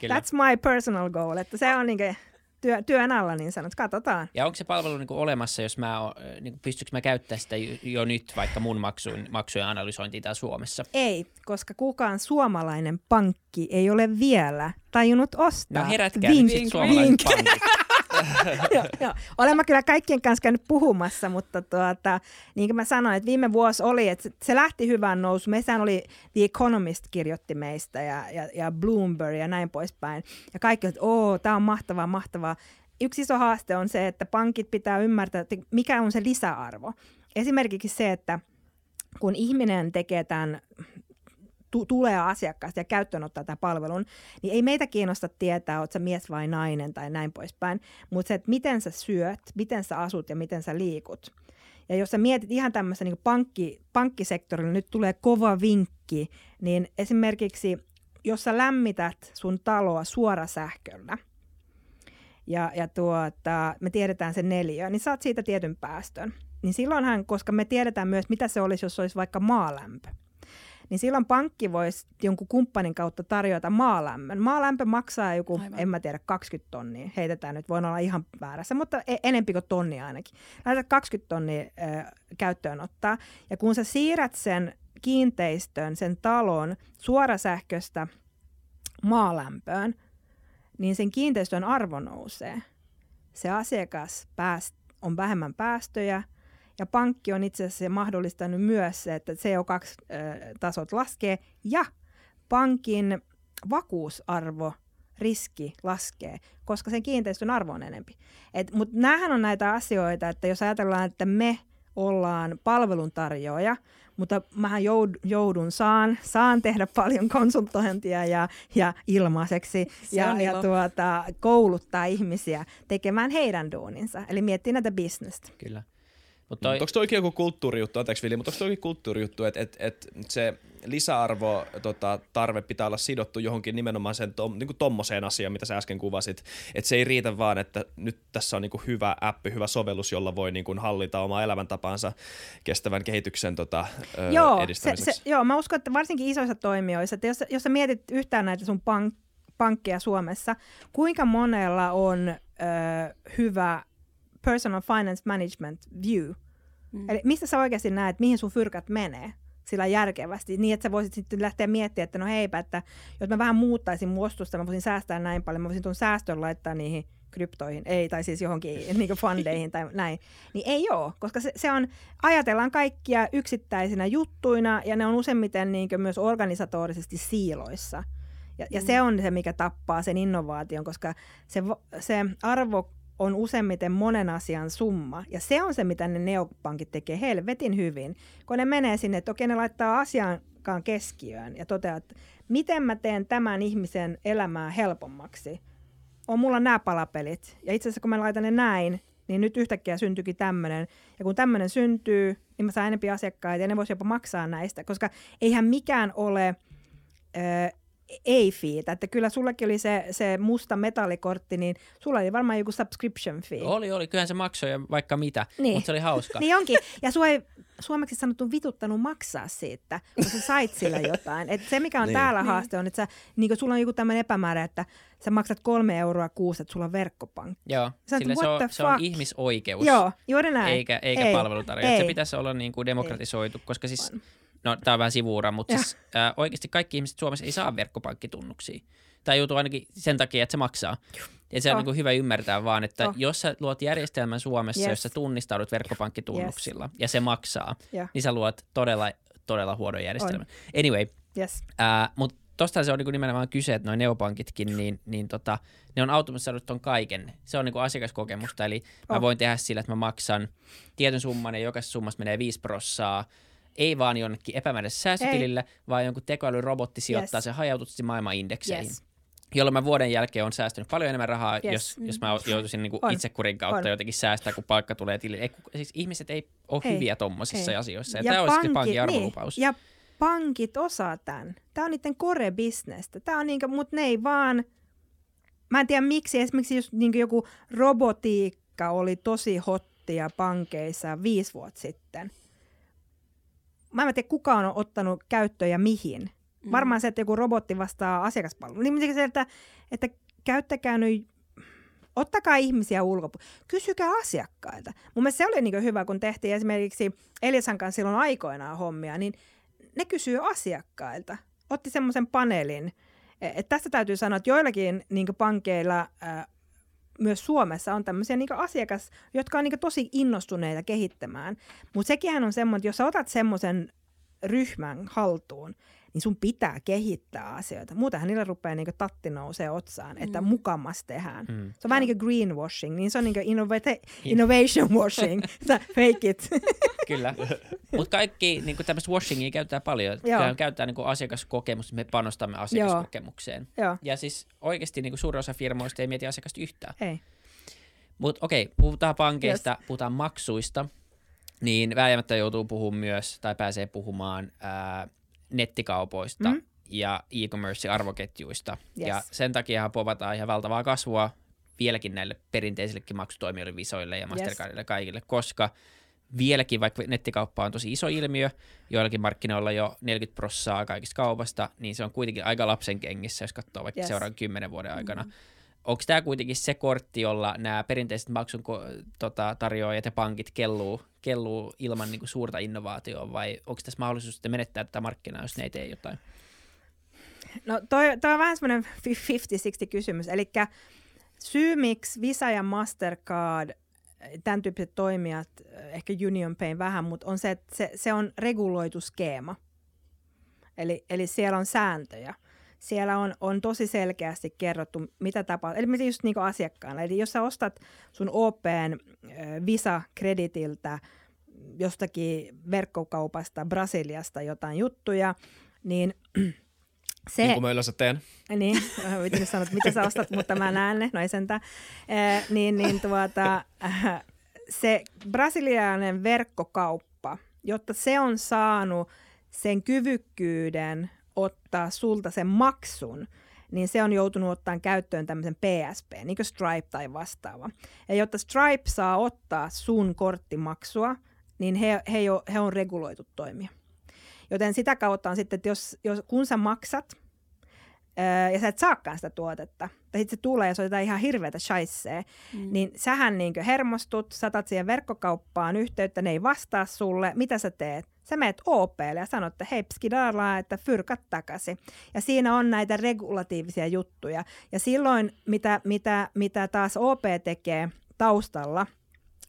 That's my personal goal. Että se on niin työ, työn alla niin sanot, katsotaan. Ja onko se palvelu niin kuin olemassa, jos mä, niin kuin, pystyykö mä käyttämään sitä jo nyt vaikka mun maksujen, maksujen analysointiin täällä Suomessa? Ei, koska kukaan suomalainen pankki ei ole vielä tajunnut ostaa. No herätkää vink, nyt suomalaiset pankit. joo, joo. Olen mä kyllä kaikkien kanssa käynyt puhumassa, mutta tuota, niin kuin mä sanoin, että viime vuosi oli, että se lähti hyvään nousu. Meissähän oli The Economist kirjoitti meistä ja, ja, ja Bloomberg ja näin poispäin. Ja kaikki, että oo, tämä on mahtavaa, mahtavaa. Yksi iso haaste on se, että pankit pitää ymmärtää, että mikä on se lisäarvo. Esimerkiksi se, että kun ihminen tekee tämän tu- tulee asiakkaasta ja käyttöön ottaa tämän palvelun, niin ei meitä kiinnosta tietää, oletko mies vai nainen tai näin poispäin, mutta se, että miten sä syöt, miten sä asut ja miten sä liikut. Ja jos sä mietit ihan tämmöisen niin pankki, pankkisektorilla, nyt tulee kova vinkki, niin esimerkiksi jos sä lämmität sun taloa suorasähköllä, ja, ja tuota, me tiedetään se neljä, niin saat siitä tietyn päästön. Niin silloinhan, koska me tiedetään myös, mitä se olisi, jos olisi vaikka maalämpö, niin silloin pankki voisi jonkun kumppanin kautta tarjota maalämmön. Maalämpö maksaa joku, Aivan. en mä tiedä, 20 tonnia. Heitetään nyt, voin olla ihan väärässä, mutta e- enempi kuin tonni ainakin. Laitat 20 tonnia äh, käyttöön ottaa. Ja kun sä siirrät sen kiinteistön, sen talon suorasähköstä maalämpöön, niin sen kiinteistön arvo nousee. Se asiakas pääst, on vähemmän päästöjä – ja pankki on itse asiassa mahdollistanut myös se, että CO2-tasot laskee ja pankin vakuusarvo riski laskee, koska sen kiinteistön arvo on enempi. Mutta näähän on näitä asioita, että jos ajatellaan, että me ollaan palveluntarjoaja, mutta mähän joudun, saan, saan tehdä paljon konsultointia ja, ja ilmaiseksi ja, ja tuota, kouluttaa ihmisiä tekemään heidän duuninsa, eli miettiä näitä bisnestä. Kyllä. Mutta toi... Onko toikin joku kulttuurijuttu, anteeksi Vili, mutta onko toikin kulttuurijuttu, että et, et se lisäarvo tota, tarve pitää olla sidottu johonkin nimenomaan sen tom, niin tommoseen asiaan, mitä sä äsken kuvasit. Että se ei riitä vaan, että nyt tässä on niin kuin hyvä appi, hyvä sovellus, jolla voi niin kuin hallita omaa elämäntapaansa kestävän kehityksen tota, joo, edistämiseksi. Se, se, joo, mä uskon, että varsinkin isoissa toimijoissa, että jos, jos sä mietit yhtään näitä sun pank, pankkeja Suomessa, kuinka monella on ö, hyvä personal finance management view. Mm. Eli mistä sä oikeasti näet, mihin sun fyrkät menee sillä järkevästi, niin että sä voisit sitten lähteä miettimään, että no heipä, että jos mä vähän muuttaisin muostusta, mä voisin säästää näin paljon, mä voisin tuon säästön laittaa niihin kryptoihin, ei, tai siis johonkin niin fundeihin tai näin, niin ei ole, koska se, se on, ajatellaan kaikkia yksittäisinä juttuina, ja ne on useimmiten niin myös organisatorisesti siiloissa. Ja, ja mm. se on se, mikä tappaa sen innovaation, koska se, se arvo on useimmiten monen asian summa. Ja se on se, mitä ne neopankit tekee helvetin hyvin, kun ne menee sinne, että okei, ne laittaa asiankaan keskiöön ja toteaa, että miten mä teen tämän ihmisen elämää helpommaksi. On mulla nämä palapelit. Ja itse asiassa kun mä laitan ne näin, niin nyt yhtäkkiä syntyykin tämmöinen. Ja kun tämmöinen syntyy, niin mä saan enempi asiakkaita ja ne voisi jopa maksaa näistä, koska eihän mikään ole ei fiitä. Että kyllä sullekin oli se, se musta metallikortti, niin sulla oli varmaan joku subscription fee. Oli, oli. Kyllähän se maksoi ja vaikka mitä, niin. mutta se oli hauska. niin onkin. Ja sua ei suomeksi sanottu vituttanut maksaa siitä, kun sä sait sillä jotain. Et se, mikä on niin. täällä niin. haaste, on, että sä, niin sulla on joku tämmöinen epämäärä, että sä maksat kolme euroa kuussa, että sulla on verkkopankki. Joo, sä sillä se, on, se on ihmisoikeus. Joo, juuri näin. Eikä, eikä ei, palvelutarjoaja. Se pitäisi olla niin kuin demokratisoitu, ei. koska siis... On no tämä on vähän sivuura, mutta siis, ää, oikeasti kaikki ihmiset Suomessa ei saa verkkopankkitunnuksia. Tai joutuu ainakin sen takia, että se maksaa. Ja se on oh. niin hyvä ymmärtää vaan, että oh. jos sä luot järjestelmän Suomessa, yes. jossa tunnistaudut verkkopankkitunnuksilla yes. ja se maksaa, yeah. niin sä luot todella, todella huonon järjestelmän. On. Anyway, yes. ää, mutta tosta se on niin nimenomaan kyse, että noin neopankitkin, niin, niin tota, ne on automatisoinut ton kaiken. Se on niin kuin asiakaskokemusta, eli oh. mä voin tehdä sillä, että mä maksan tietyn summan ja jokaisessa summassa menee 5 prossaa, ei vaan jonnekin epämääräiselle säästötilille, ei. vaan jonkun tekoälyrobotti sijoittaa yes. se hajautusti maailman indekseihin. Yes. jolloin mä vuoden jälkeen on säästänyt paljon enemmän rahaa, Yes. jos, jos mä joutuisin niin On. itsekurin kautta On. jotenkin säästää, kun palkka tulee tilille. Ei, siis ihmiset ei ole Ei. hyviä tommosissa Ei. asioissa. Ja, tämä on sitten pankin arvolupaus. Niin, ja pankit osaa tämän. Tämä on niiden core-bisnestä. Tämä on niinku, mutta ne ei vaan... Mä en tiedä miksi, esimerkiksi jos niinku joku robotiikka oli tosi hottia pankeissa viisi vuotta sitten. Mä en tiedä, kuka on ottanut käyttöön ja mihin. Mm. Varmaan se, että joku robotti vastaa asiakaspalveluun. Niin se, että, että käyttäkää nyt, ottakaa ihmisiä ulkopuolella. Kysykää asiakkailta. Mun mielestä se oli niin hyvä, kun tehtiin esimerkiksi Elisan kanssa silloin aikoinaan hommia, niin ne kysyy asiakkailta. Otti semmoisen paneelin. Et tästä täytyy sanoa, että joillakin niin pankeilla ää, myös Suomessa on tämmöisiä niin asiakas, jotka on niin tosi innostuneita kehittämään. Mutta sekinhän on semmoinen, että jos sä otat semmoisen ryhmän haltuun, niin sun pitää kehittää asioita. Muutenhan niillä rupeaa niin tatti nousee otsaan, että Mm. mukamas tehdään. Mm. Se on vähän niin kuin greenwashing, niin se on niin kuin innovate- innovation washing. Sä fake it. Kyllä. Mutta kaikki niin tämmöistä washingia käytetään paljon. Joo. Käytetään niin asiakaskokemusta, me panostamme asiakaskokemukseen. Joo, Ja siis oikeasti niin suurin osa firmoista ei mieti asiakasta yhtään. ei. Mutta okei, puhutaan pankeista, yes. puhutaan maksuista, niin vääjäämättä joutuu puhumaan myös, tai pääsee puhumaan ää, nettikaupoista Mm. ja e-commerce-arvoketjuista. Yes. Ja sen takia povataan ihan valtavaa kasvua vieläkin näille perinteisillekin maksutoimijoille, Visoille ja Mastercardille kaikille, koska vieläkin, vaikka nettikauppa on tosi iso ilmiö, joillakin markkinoilla jo 40 prossaa kaikista kaupasta, niin se on kuitenkin aika lapsen kengissä, jos katsoo vaikka Yes. yes. seuraavan kymmenen vuoden aikana. Mm. Onko tämä kuitenkin se kortti, jolla nämä perinteiset maksun tota, tarjoajat ja pankit kelluu, kelluu ilman niinku suurta innovaatioa, vai onko tässä mahdollisuus sitten menettää tätä markkinaa, jos ne ei tee jotain? No toi, toi on vähän semmoinen 50-60 kysymys. Eli syy, miksi Visa ja Mastercard, tämän tyyppiset toimijat, ehkä Union Pay vähän, mutta on se, että se, se on reguloitu skeema. Eli, eli siellä on sääntöjä. Siellä on, on tosi selkeästi kerrottu, mitä tapahtuu. Eli just niin asiakkaana. Eli jos sä ostat sun OPn Visa-kreditiltä jostakin verkkokaupasta Brasiliasta jotain juttuja, niin se... Niin kuin mä yleensä teen. Niin, yritin sanoa, että mitä sä ostat, mutta mä näen ne, no ei sentään. Eh, niin, niin tuota, äh, se brasilialainen verkkokauppa, jotta se on saanut sen kyvykkyyden ottaa sulta sen maksun, niin se on joutunut ottaa käyttöön tämmöisen PSP, niin kuin Stripe tai vastaava. Ja jotta Stripe saa ottaa sun korttimaksua, niin he, he, jo, he on reguloitu toimia. Joten sitä kautta on sitten, että jos, jos, kun sä maksat, öö, ja sä et saakaan sitä tuotetta, tai sitten se tulee ja se on jotain ihan hirveätä shaisee, mm. niin sähän niin hermostut, satat siihen verkkokauppaan yhteyttä, ne ei vastaa sulle, mitä sä teet? Sä meet OPlle ja sanot, että hei pskidala, että fyrkat takaisin. Ja siinä on näitä regulatiivisia juttuja. Ja silloin, mitä, mitä, mitä taas OP tekee taustalla,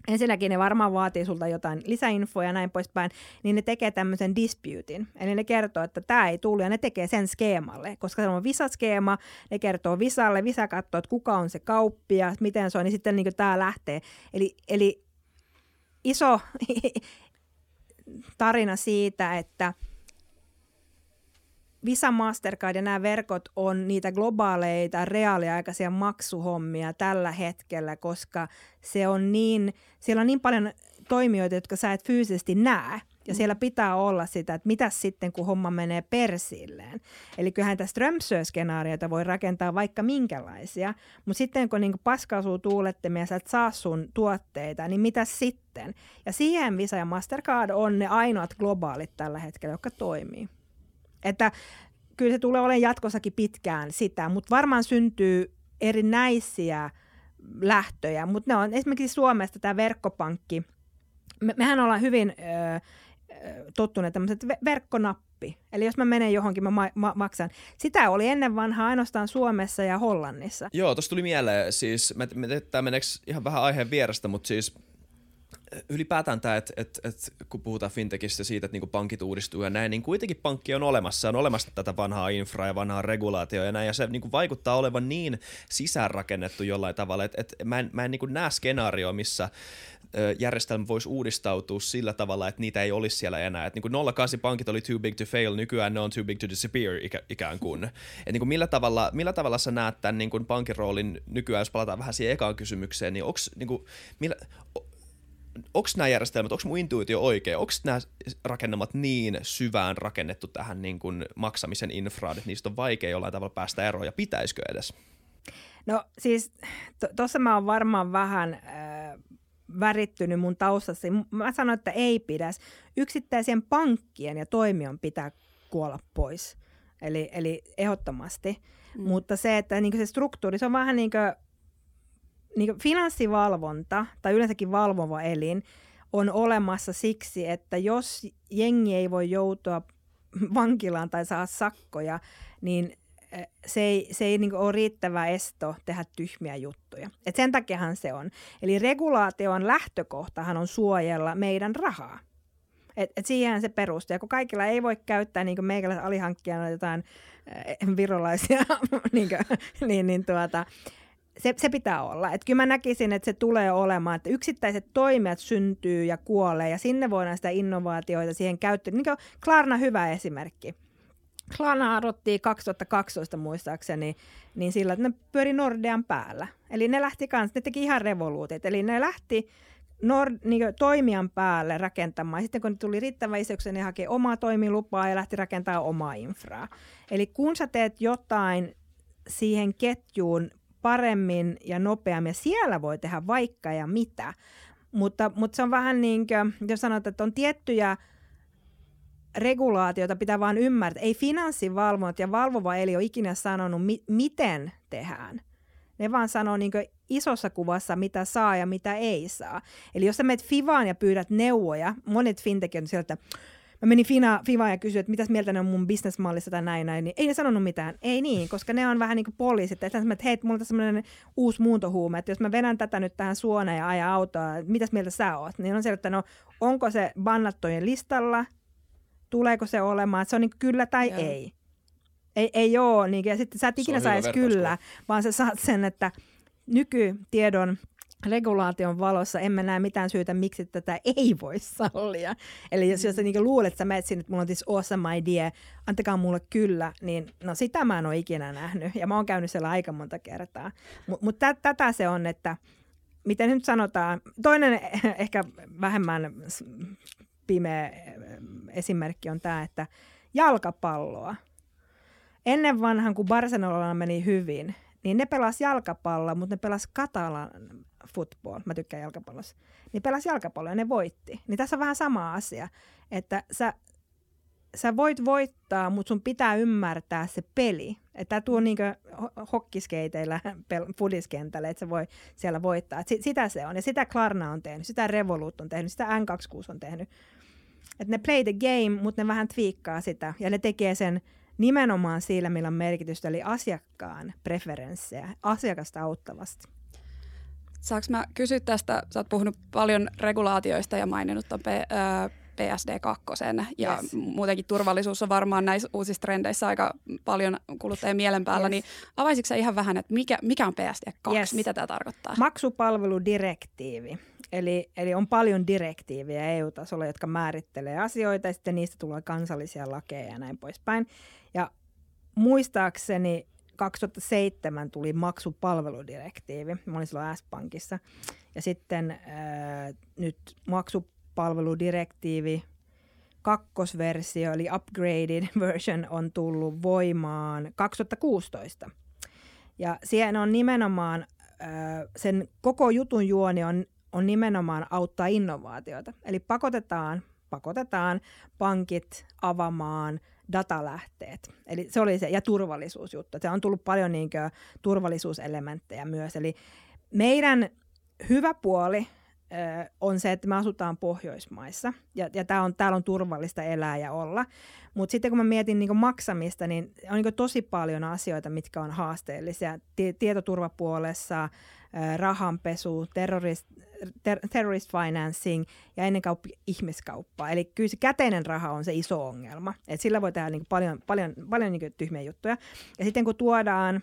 Ensinnäkin ne varmaan vaatii sulta jotain lisäinfoja ja näin poispäin, niin ne tekee tämmöisen disputin. Eli ne kertoo, että tämä ei tullut ja ne tekee sen skeemalle, koska se on Visa-skeema, ne kertoo Visalle, Visa katsoo, että kuka on se kauppia, miten se on, niin sitten niin tämä lähtee. Eli, eli iso tarina siitä, että Visa, Mastercard ja nämä verkot on niitä globaaleita, reaaliaikaisia maksuhommia tällä hetkellä, koska se on niin, siellä on niin paljon toimijoita, jotka sä et fyysisesti näe. Ja siellä pitää olla sitä, että mitä sitten, kun homma menee persilleen. Eli kyllähän tästä Strömsö-skenaarioita voi rakentaa vaikka minkälaisia, mutta sitten kun niin paska tuulettimia, sä et saa sun tuotteita, niin mitä sitten? Ja siihen Visa ja Mastercard on ne ainoat globaalit tällä hetkellä, jotka toimii. Että kyllä se tulee olemaan jatkossakin pitkään sitä, mutta varmaan syntyy erinäisiä lähtöjä, mutta ne on esimerkiksi Suomesta tämä verkkopankki. Me, mehän ollaan hyvin ö, tottuneet tämmöiset verkkonappi. Eli jos mä menen johonkin, mä ma- ma- maksan. Sitä oli ennen vanhaa ainoastaan Suomessa ja Hollannissa. Joo, tuossa tuli mieleen, siis, mä, mä, tämä meneekö ihan vähän aiheen vierestä, mutta siis ylipäätään tämä, että et, et, kun puhutaan fintechistä siitä, että niinku pankit uudistuu ja näin, niin kuitenkin pankki on olemassa. On olemassa tätä vanhaa infraa ja vanhaa regulaatioa ja näin, ja se niinku vaikuttaa olevan niin sisäänrakennettu jollain tavalla, että et mä en, mä en niinku näe skenaarioa, missä järjestelmä voisi uudistautua sillä tavalla, että niitä ei olisi siellä enää. Että niin 08 pankit oli too big to fail, nykyään ne on too big to disappear ikä, ikään kuin. Et niin kuin millä, tavalla, millä tavalla sä näet tämän niin kuin pankin roolin nykyään, jos palataan vähän siihen ekaan kysymykseen, niin onko niin kuin, millä, onko nämä järjestelmät, onko mun intuitio oikein, onko nämä rakennamat niin syvään rakennettu tähän niin kuin maksamisen infraan, että niistä on vaikea jollain tavalla päästä eroon, ja pitäisikö edes? No siis tuossa to, mä oon varmaan vähän äh, värittynyt mun taustassa. Mä sanoin, että ei pidä. Yksittäisen pankkien ja toimion pitää kuolla pois. Eli, eli ehdottomasti. Mm. Mutta se, että niin se struktuuri, se on vähän niin kuin, niin kuin finanssivalvonta tai yleensäkin valvova elin on olemassa siksi, että jos jengi ei voi joutua vankilaan tai saa sakkoja, niin se ei, se ei niin ole riittävä esto tehdä tyhmiä juttuja. Et sen takiahan se on. Eli regulaation lähtökohtahan on suojella meidän rahaa. Et, et siihen se perustuu. Ja kun kaikilla ei voi käyttää niin meikäläisen alihankkijana jotain äh, virolaisia, niin, kuin, niin, niin tuota, se, se pitää olla. Et kyllä mä näkisin, että se tulee olemaan, että yksittäiset toimijat syntyy ja kuolee ja sinne voidaan sitä innovaatioita siihen käyttää. Niin kuin Klarna hyvä esimerkki Klarna aloitti 2012 muistaakseni, niin sillä, että ne pyöri Nordean päällä. Eli ne lähti kanssa, ne teki ihan revoluutit. Eli ne lähti Nord, niin toimijan päälle rakentamaan. Sitten kun tuli riittävä isoksi, ne haki omaa toimilupaa ja lähti rakentamaan omaa infraa. Eli kun sä teet jotain siihen ketjuun paremmin ja nopeammin, ja siellä voi tehdä vaikka ja mitä. Mutta, mutta se on vähän niin kuin, jos sanot, että on tiettyjä regulaatiota pitää vaan ymmärtää. Ei finanssivalvonta ja valvova eli ole ikinä sanonut, mi- miten tehdään. Ne vaan sanoo niin isossa kuvassa, mitä saa ja mitä ei saa. Eli jos sä menet Fivaan ja pyydät neuvoja, monet fintechit on sieltä, mä menin Fina, Fivaan ja kysyin, että mitäs mieltä ne on mun bisnesmallissa tai näin, näin, niin ei ne sanonut mitään. Ei niin, koska ne on vähän niin kuin poliisit. Että että hei, mulla on semmoinen uusi muuntohuume, että jos mä vedän tätä nyt tähän suoneen ja ajan autoa, mitäs mieltä sä oot? Niin on se, että no, onko se bannattojen listalla, tuleeko se olemaan, että se on niin kyllä tai Joo. ei. Ei, ei ole, niin, ja sitten sä et ikinä saisi kyllä, vaan sä saat sen, että nykytiedon regulaation valossa emme näe mitään syytä, miksi tätä ei voi sallia. Eli jos, jos sä niin luulet, että sä menet sinne, että mulla on this awesome idea, antakaa mulle kyllä, niin no sitä mä en ole ikinä nähnyt. Ja mä oon käynyt siellä aika monta kertaa. Mutta mut tätä se on, että miten nyt sanotaan, toinen ehkä vähemmän pimeä esimerkki on tämä, että jalkapalloa. Ennen vanhan, kun Barcelona meni hyvin, niin ne pelas jalkapalloa, mutta ne pelas katalan football, mä tykkään jalkapallossa, niin pelas jalkapalloa ja ne voitti. Niin tässä on vähän sama asia, että sä, sä voit voittaa, mutta sun pitää ymmärtää se peli. Että tuo niinku hokkiskeiteillä fudiskentälle, että se voi siellä voittaa. Et sitä se on. Ja sitä Klarna on tehnyt, sitä Revolut on tehnyt, sitä N26 on tehnyt. Että ne play the game, mutta ne vähän twiikkaa sitä. Ja ne tekee sen nimenomaan sillä, millä on merkitystä, eli asiakkaan preferenssejä, asiakasta auttavasti. Saanko mä kysyä tästä, sä oot puhunut paljon regulaatioista ja maininnut ton PSD2 ja yes. muutenkin turvallisuus on varmaan näissä uusissa trendeissä aika paljon kuluttajien mielen päällä, yes. niin avaisitko sä ihan vähän, että mikä, mikä on PSD2, yes. mitä tämä tarkoittaa? Maksupalveludirektiivi. Eli, eli on paljon direktiivejä EU-tasolla, jotka määrittelee asioita ja sitten niistä tulee kansallisia lakeja ja näin poispäin. Ja muistaakseni 2007 tuli maksupalveludirektiivi. Mä olin silloin S-Pankissa. Ja sitten äh, nyt maksupalveludirektiivi kakkosversio, eli upgraded version, on tullut voimaan 2016. Ja siellä on nimenomaan, äh, sen koko jutun juoni on, on nimenomaan auttaa innovaatioita. Eli pakotetaan, pakotetaan pankit avaamaan – datalähteet. Eli se oli se, ja turvallisuusjuttu. Se on tullut paljon niin kuin, turvallisuuselementtejä myös. Eli meidän hyvä puoli ö, on se, että me asutaan Pohjoismaissa, ja, ja tää on, täällä on turvallista elää ja olla. Mutta sitten kun mä mietin niin maksamista, niin on niin tosi paljon asioita, mitkä on haasteellisia. Tietoturvapuolessa, rahanpesu, terrorist, ter- terrorist financing ja ennen kaikkea ihmiskauppaa. Eli kyllä se käteinen raha on se iso ongelma. Et sillä voi tehdä niin paljon, paljon, paljon niin tyhmiä juttuja. Ja sitten kun tuodaan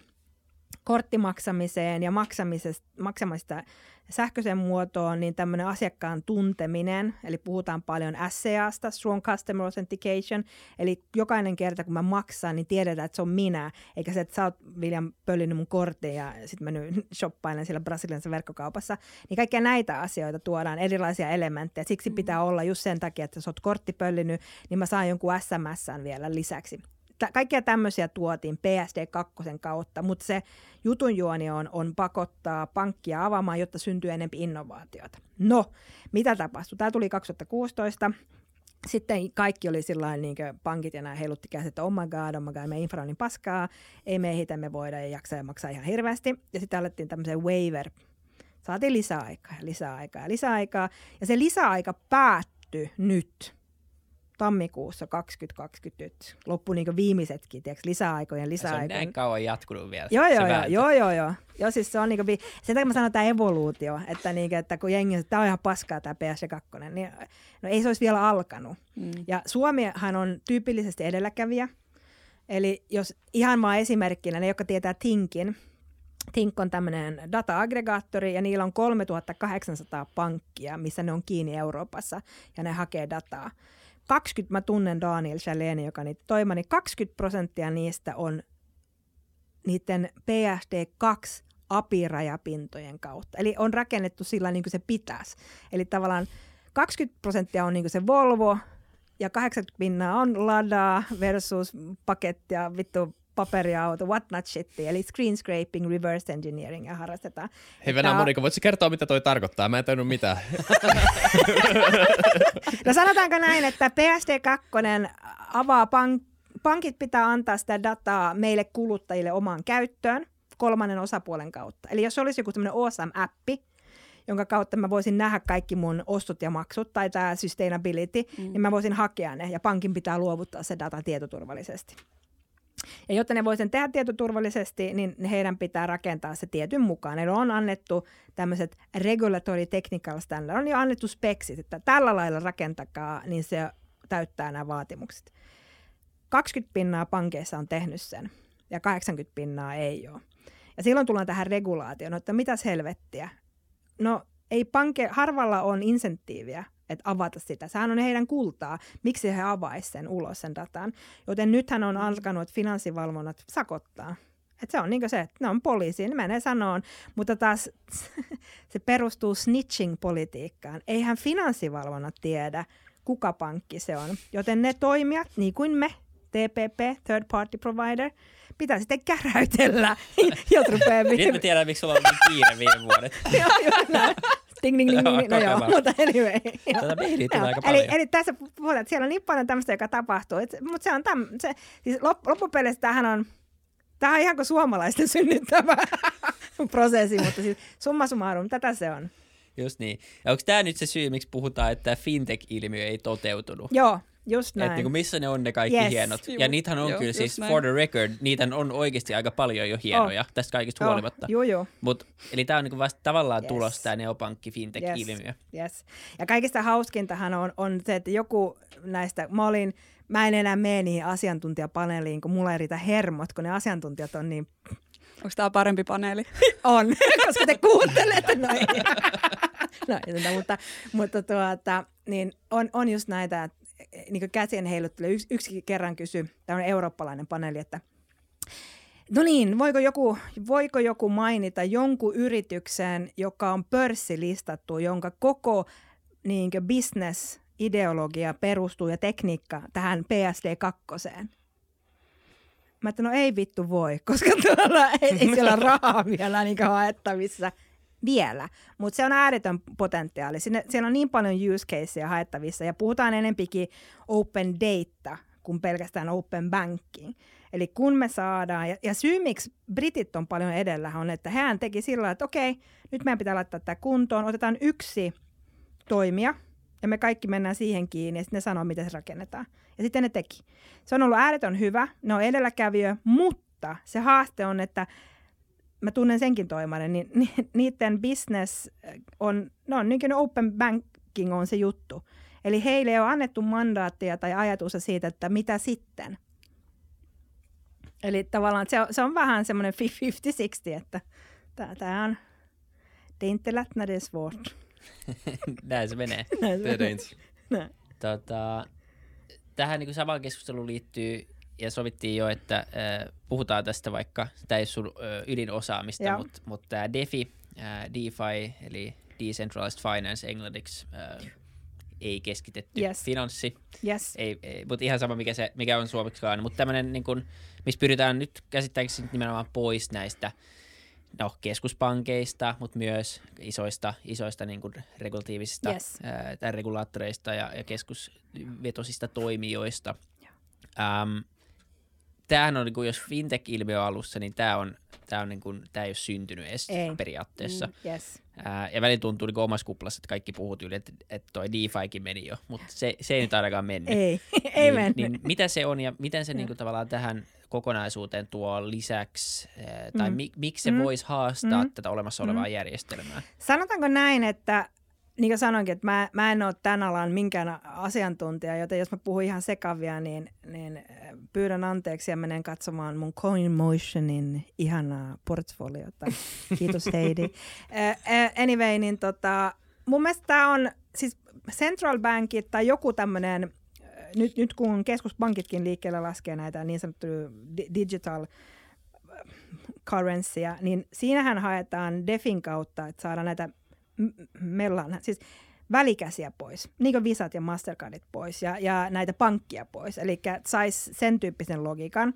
korttimaksamiseen ja maksamisesta, maksamista sähköisen muotoon, niin tämmöinen asiakkaan tunteminen, eli puhutaan paljon SCAsta, Strong Customer Authentication, eli jokainen kerta kun mä maksan, niin tiedetään, että se on minä, eikä se, että sä oot William pöllinyt mun kortin ja sitten mennyt shoppailen siellä brasilialaisessa verkkokaupassa, niin kaikkia näitä asioita tuodaan, erilaisia elementtejä, siksi pitää olla just sen takia, että sä oot kortti pöllinyt, niin mä saan jonkun SMS vielä lisäksi kaikkia tämmöisiä tuotiin PSD2 kautta, mutta se jutunjuoni on, on pakottaa pankkia avaamaan, jotta syntyy enemmän innovaatiota. No, mitä tapahtui? Tämä tuli 2016. Sitten kaikki oli sillä niin pankit ja nämä heilutti käsit, että oh my god, oh my god, me infra on niin paskaa, ei me ehitä, me voida ja jaksaa ja maksaa ihan hirveästi. Ja sitten alettiin tämmöisen waiver, saatiin lisäaikaa ja lisäaikaa ja lisäaikaa. Ja se lisäaika päättyi nyt tammikuussa 2020 loppu niin viimeisetkin, tiedätkö, lisäaikojen lisäaikojen. Se on näin kauan jatkunut vielä. Joo, joo, joo, joo, joo, joo. joo. siis se on niin kuin, sen takia mä sanon tämä evoluutio, että, niin kuin, että kun jengi, että tämä on ihan paskaa tämä PS2, niin no ei se olisi vielä alkanut. Mm. Ja Suomihan on tyypillisesti edelläkävijä, eli jos ihan vaan esimerkkinä, ne jotka tietää Tinkin, Tink on tämmöinen data-aggregaattori ja niillä on 3800 pankkia, missä ne on kiinni Euroopassa ja ne hakee dataa. 20, mä tunnen Daniel Chalene, joka niitä toima, niin 20 prosenttia niistä on niiden PSD2 apirajapintojen kautta. Eli on rakennettu sillä niin kuin se pitäisi. Eli tavallaan 20 prosenttia on niin kuin se Volvo, ja 80 pinnaa on Lada versus pakettia, vittu paperiauto, whatnot shit, eli screen scraping, reverse engineering ja harrastetaan. Hei Venä Monika, voitko kertoa, mitä toi tarkoittaa? Mä en tajunnut mitään. no sanotaanko näin, että PSD2 avaa pank- pankit pitää antaa sitä dataa meille kuluttajille omaan käyttöön kolmannen osapuolen kautta. Eli jos olisi joku tämmöinen awesome-appi, jonka kautta mä voisin nähdä kaikki mun ostot ja maksut tai tämä sustainability, mm. niin mä voisin hakea ne ja pankin pitää luovuttaa se data tietoturvallisesti. Ja jotta ne voisivat tehdä tietoturvallisesti, niin heidän pitää rakentaa se tietyn mukaan. Ne on annettu tämmöiset regulatory technical standard, on jo annettu speksit, että tällä lailla rakentakaa, niin se täyttää nämä vaatimukset. 20 pinnaa pankeissa on tehnyt sen ja 80 pinnaa ei ole. Ja silloin tullaan tähän regulaatioon, että mitäs helvettiä. No ei panke, harvalla on insentiiviä että avata sitä. Sehän on heidän kultaa. Miksi he avaisivat sen ulos sen datan? Joten nythän on alkanut finanssivalvonnat sakottaa. Et se on niin se, että ne on poliisi, ne menee sanoon, mutta taas se perustuu snitching-politiikkaan. Eihän finanssivalvonnat tiedä, kuka pankki se on. Joten ne toimijat, niin kuin me, TPP, Third Party Provider, pitää sitten käräytellä, jos rupeaa... Nyt mä tiedän, miksi sulla on niin kiire viime vuodet. joo, Ding, ding, ding, ding. No joo, mutta anyway. Tätä tulee aika paljon. Eli, eli tässä puhutaan, että siellä on niin paljon tämmöistä, joka tapahtuu. Mutta se on täm, se, siis lop, loppupeleissä tämähän on, tämä on ihan kuin suomalaisten synnyttävä prosessi, mutta siis summa summarum, tätä se on. Just niin. Ja onko tämä nyt se syy, miksi puhutaan, että fintech-ilmiö ei toteutunut? Joo, Just näin. Että niin kuin missä ne on ne kaikki yes. hienot. Juu, ja niitähän on joo, kyllä siis, näin. for the record, niitä on oikeasti aika paljon jo hienoja, oh. tästä kaikista oh. huolimatta. Joo, joo. Mut, eli tämä on niin kuin vasta tavallaan yes. tulos, tämä neopankki fintech-ilmiö. Yes. yes. Ja kaikista hauskintahan on, on se, että joku näistä, mä olin, mä en enää mene niihin asiantuntijapaneeliin, kun mulla ei riitä hermot, kun ne asiantuntijat on niin Onko tämä parempi paneeli? on, koska te kuuntelette noin. no, mutta, mutta tuota, niin on, on just näitä, että niin käsien heiluttelu. Yksi, yksi kerran kysyi, tämä on eurooppalainen paneeli, että No niin, voiko joku, voiko joku mainita jonkun yrityksen, joka on pörssilistattu, jonka koko niin business-ideologia perustuu ja tekniikka tähän PSD2? Mä että no ei vittu voi, koska tuolla ei, ei siellä rahaa vielä niin haettavissa vielä, mutta se on ääretön potentiaali. Sinne, siellä on niin paljon use caseja haettavissa ja puhutaan enempikin open data kuin pelkästään open banking. Eli kun me saadaan, ja, ja syy miksi britit on paljon edellä on, että hän teki sillä että okei, nyt meidän pitää laittaa tämä kuntoon, otetaan yksi toimija, ja me kaikki mennään siihen kiinni, ja sitten ne sanoo, miten se rakennetaan. Ja sitten ne teki. Se on ollut ääretön hyvä, ne on edelläkävijö, mutta se haaste on, että mä tunnen senkin toimarin, niin ni, niiden business on, no niin open banking on se juttu. Eli heille on annettu mandaattia tai ajatusta siitä, että mitä sitten. Eli tavallaan se on, se on vähän semmoinen 50-60, että tämä on, det är inte lätt när det är svårt. Näin se menee. Näin se menee. Tota, tähän niin samaan keskusteluun liittyy, ja sovittiin jo, että äh, puhutaan tästä vaikka, tämä ei sun äh, ydinosaamista, mutta mut tämä DeFi, äh, DeFi, eli Decentralized Finance englanniksi, äh, ei keskitetty yes. finanssi. Yes. Ei, ei, mutta ihan sama, mikä, se, mikä on suomeksikaan. Mutta tämmöinen, niin kun, missä pyritään nyt käsittääkseni nimenomaan pois näistä no, keskuspankeista, mutta myös isoista, isoista niin kuin regulatiivisista yes. ää, tai regulaattoreista ja, ja keskusvetosista toimijoista. Ähm, tämähän on, niin kuin, jos fintech-ilmiö alussa, niin tämä on, tämä on niin kuin, tämä ei ole syntynyt edes ei. periaatteessa. Mm, yes. Ää, ja välillä tuntuu niin omassa kuplassa, että kaikki puhuu tyyli, että, että toi DeFikin meni jo, mutta se, se ei nyt ainakaan mennyt. Ei, ei niin, mennyt. Niin, mitä se on ja miten se niin kuin, tavallaan tähän kokonaisuuteen tuo lisäksi, tai mm. mi, miksi se mm. voisi haastaa mm. tätä olemassa olevaa mm. järjestelmää? Sanotaanko näin, että niin kuin sanoinkin, että mä, mä en ole tämän alan minkään asiantuntija, joten jos mä puhun ihan sekavia, niin, niin pyydän anteeksi ja menen katsomaan mun CoinMotionin ihanaa portfoliota. Kiitos Heidi. uh, anyway, niin tota, mun mielestä tämä on, siis central bankit tai joku tämmöinen, nyt, nyt kun keskuspankitkin liikkeelle laskee näitä niin sanottuja digital currencyä, niin siinähän haetaan DEFin kautta, että saadaan näitä mellan, siis välikäsiä pois, niin kuin Visat ja Mastercardit pois ja, ja näitä pankkia pois. Eli saisi sen tyyppisen logiikan,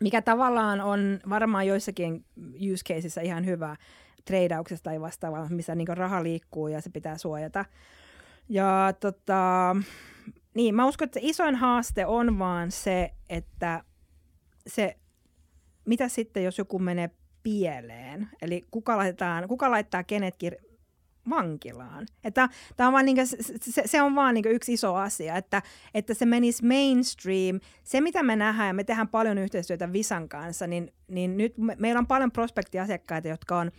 mikä tavallaan on varmaan joissakin use caseissa ihan hyvä treidauksesta tai vastaavaa, missä niin raha liikkuu ja se pitää suojata. Ja tota, niin, mä uskon, että isoin haaste on vaan se, että se, mitä sitten, jos joku menee pieleen, eli kuka, laitetaan, kuka laittaa kenetkin vankilaan. Että tämä on vaan niinku, se, se on vaan niinku yksi iso asia, että, että se menisi mainstream. Se, mitä me nähdään, ja me tehdään paljon yhteistyötä Visan kanssa, niin, niin nyt me, meillä on paljon prospektiasiakkaita, jotka on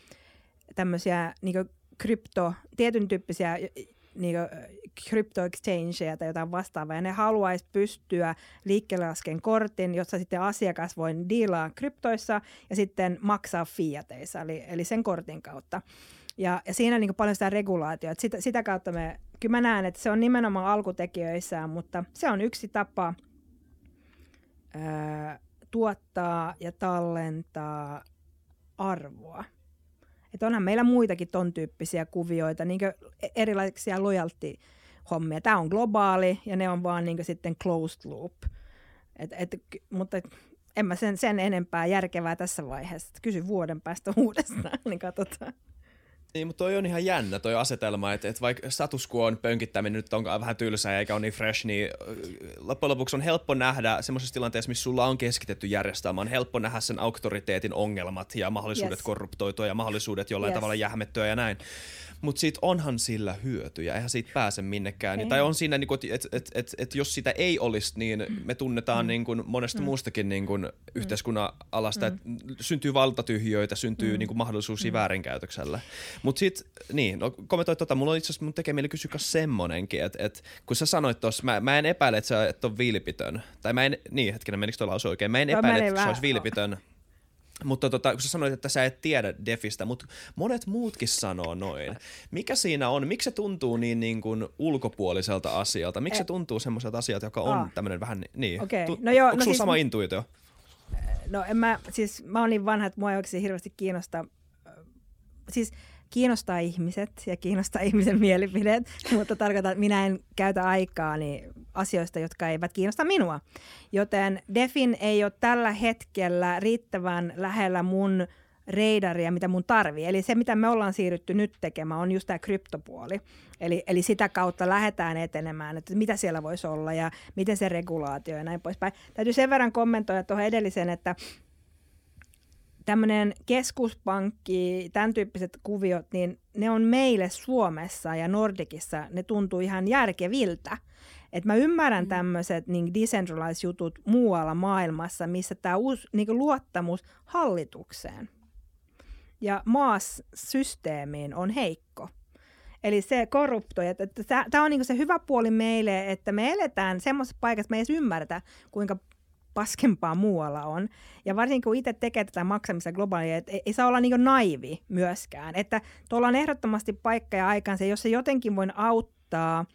tämmöisiä niinku krypto, tietyn tyyppisiä niinku, crypto exchangeja tai jotain vastaavaa, ja ne haluaisi pystyä liikkeelle lasken kortin, jossa sitten asiakas voi diilaa kryptoissa ja sitten maksaa fiateissa, eli, eli sen kortin kautta. Ja, ja siinä on niin paljon sitä regulaatiota. Sitä, sitä kautta me, kyllä mä näen, että se on nimenomaan alkutekijöissään, mutta se on yksi tapa ää, tuottaa ja tallentaa arvoa. Että onhan meillä muitakin ton tyyppisiä kuvioita, niin erilaisia loyalty-hommia. Tämä on globaali ja ne on vaan niin sitten closed loop. Et, et, mutta en mä sen, sen enempää järkevää tässä vaiheessa. Kysy vuoden päästä uudestaan, niin katsotaan. Niin, mutta toi on ihan jännä toi asetelma, että, että vaikka status quo on pönkittäminen nyt on vähän tylsää eikä ole niin fresh, niin loppujen lopuksi on helppo nähdä semmoisessa tilanteessa, missä sulla on keskitetty järjestelmä, on helppo nähdä sen auktoriteetin ongelmat ja mahdollisuudet yes. korruptoitua ja mahdollisuudet jollain yes. tavalla jähmettyä ja näin mutta siitä onhan sillä hyötyjä, eihän siitä pääse minnekään. Niin, tai on siinä, niin että et, et, et, et jos sitä ei olisi, niin me tunnetaan mm. niin kuin monesta mm. muustakin niin kuin yhteiskunnan alasta, mm. että syntyy valtatyhjöitä, syntyy mm. niin kuin mahdollisuuksia mm. väärinkäytöksellä. Mutta sitten, niin, no kommentoi tota, mulla on itse asiassa mun tekee mieli kysyä semmonenkin, että et, kun sä sanoit tuossa, mä, mä en epäile, että sä et ole vilpitön. Tai mä en, niin hetkinen, menikö tuo lause oikein? Mä en epäile, että sä olisi vilpitön. Mutta tota, kun sä sanoit, että sä et tiedä Defistä, mutta monet muutkin sanoo noin. Mikä siinä on? Miksi se tuntuu niin, niin kuin ulkopuoliselta asialta? Miksi se eh. tuntuu semmoiselta asialta, joka on ah. tämmöinen vähän niin? Okay. Tu- no joo, onko no siis, sama intuitio? No en mä, siis mä niin vanha, että mua ei oikeasti hirveästi kiinnosta. Siis kiinnostaa ihmiset ja kiinnostaa ihmisen mielipideet, mutta tarkoitan, että minä en käytä aikaa niin asioista, jotka eivät kiinnosta minua. Joten Defin ei ole tällä hetkellä riittävän lähellä mun reidaria, mitä mun tarvii. Eli se, mitä me ollaan siirrytty nyt tekemään, on just tämä kryptopuoli. Eli, eli sitä kautta lähdetään etenemään, että mitä siellä voisi olla ja miten se regulaatio ja näin poispäin. Täytyy sen verran kommentoida tuohon edelliseen, että tämmöinen keskuspankki, tämän tyyppiset kuviot, niin ne on meille Suomessa ja Nordikissa, ne tuntuu ihan järkeviltä. Et mä ymmärrän mm. tämmöiset niin decentralized jutut muualla maailmassa, missä tämä uusi niin luottamus hallitukseen ja maassysteemiin on heikko. Eli se korruptoi. Että, tämä on niin se hyvä puoli meille, että me eletään semmoisessa paikassa, että me ei edes ymmärretä, kuinka paskempaa muualla on. Ja varsinkin kun itse tekee tätä maksamista globaalia, että ei, ei saa olla niin naivi myöskään. Että tuolla on ehdottomasti paikka ja aikansa, jos se jotenkin voi auttaa,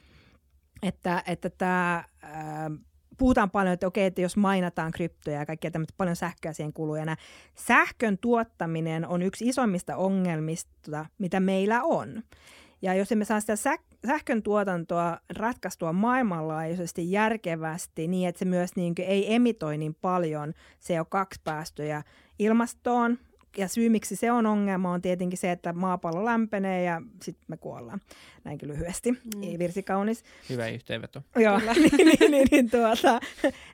että, että tämä... Ää, puhutaan paljon, että okei, että jos mainataan kryptoja ja kaikkia tämmöistä, paljon sähköä siihen kuluu. Ja sähkön tuottaminen on yksi isommista ongelmista, mitä meillä on. Ja jos emme saa sitä sähkön tuotantoa ratkaistua maailmanlaajuisesti järkevästi niin, että se myös niin ei emitoi niin paljon CO2-päästöjä ilmastoon, ja syy, miksi se on ongelma, on tietenkin se, että maapallo lämpenee ja sitten me kuollaan. Näinkin lyhyesti. Mm. Virsi kaunis. Hyvä yhteenveto. Joo, niin, niin, niin, niin, tuota,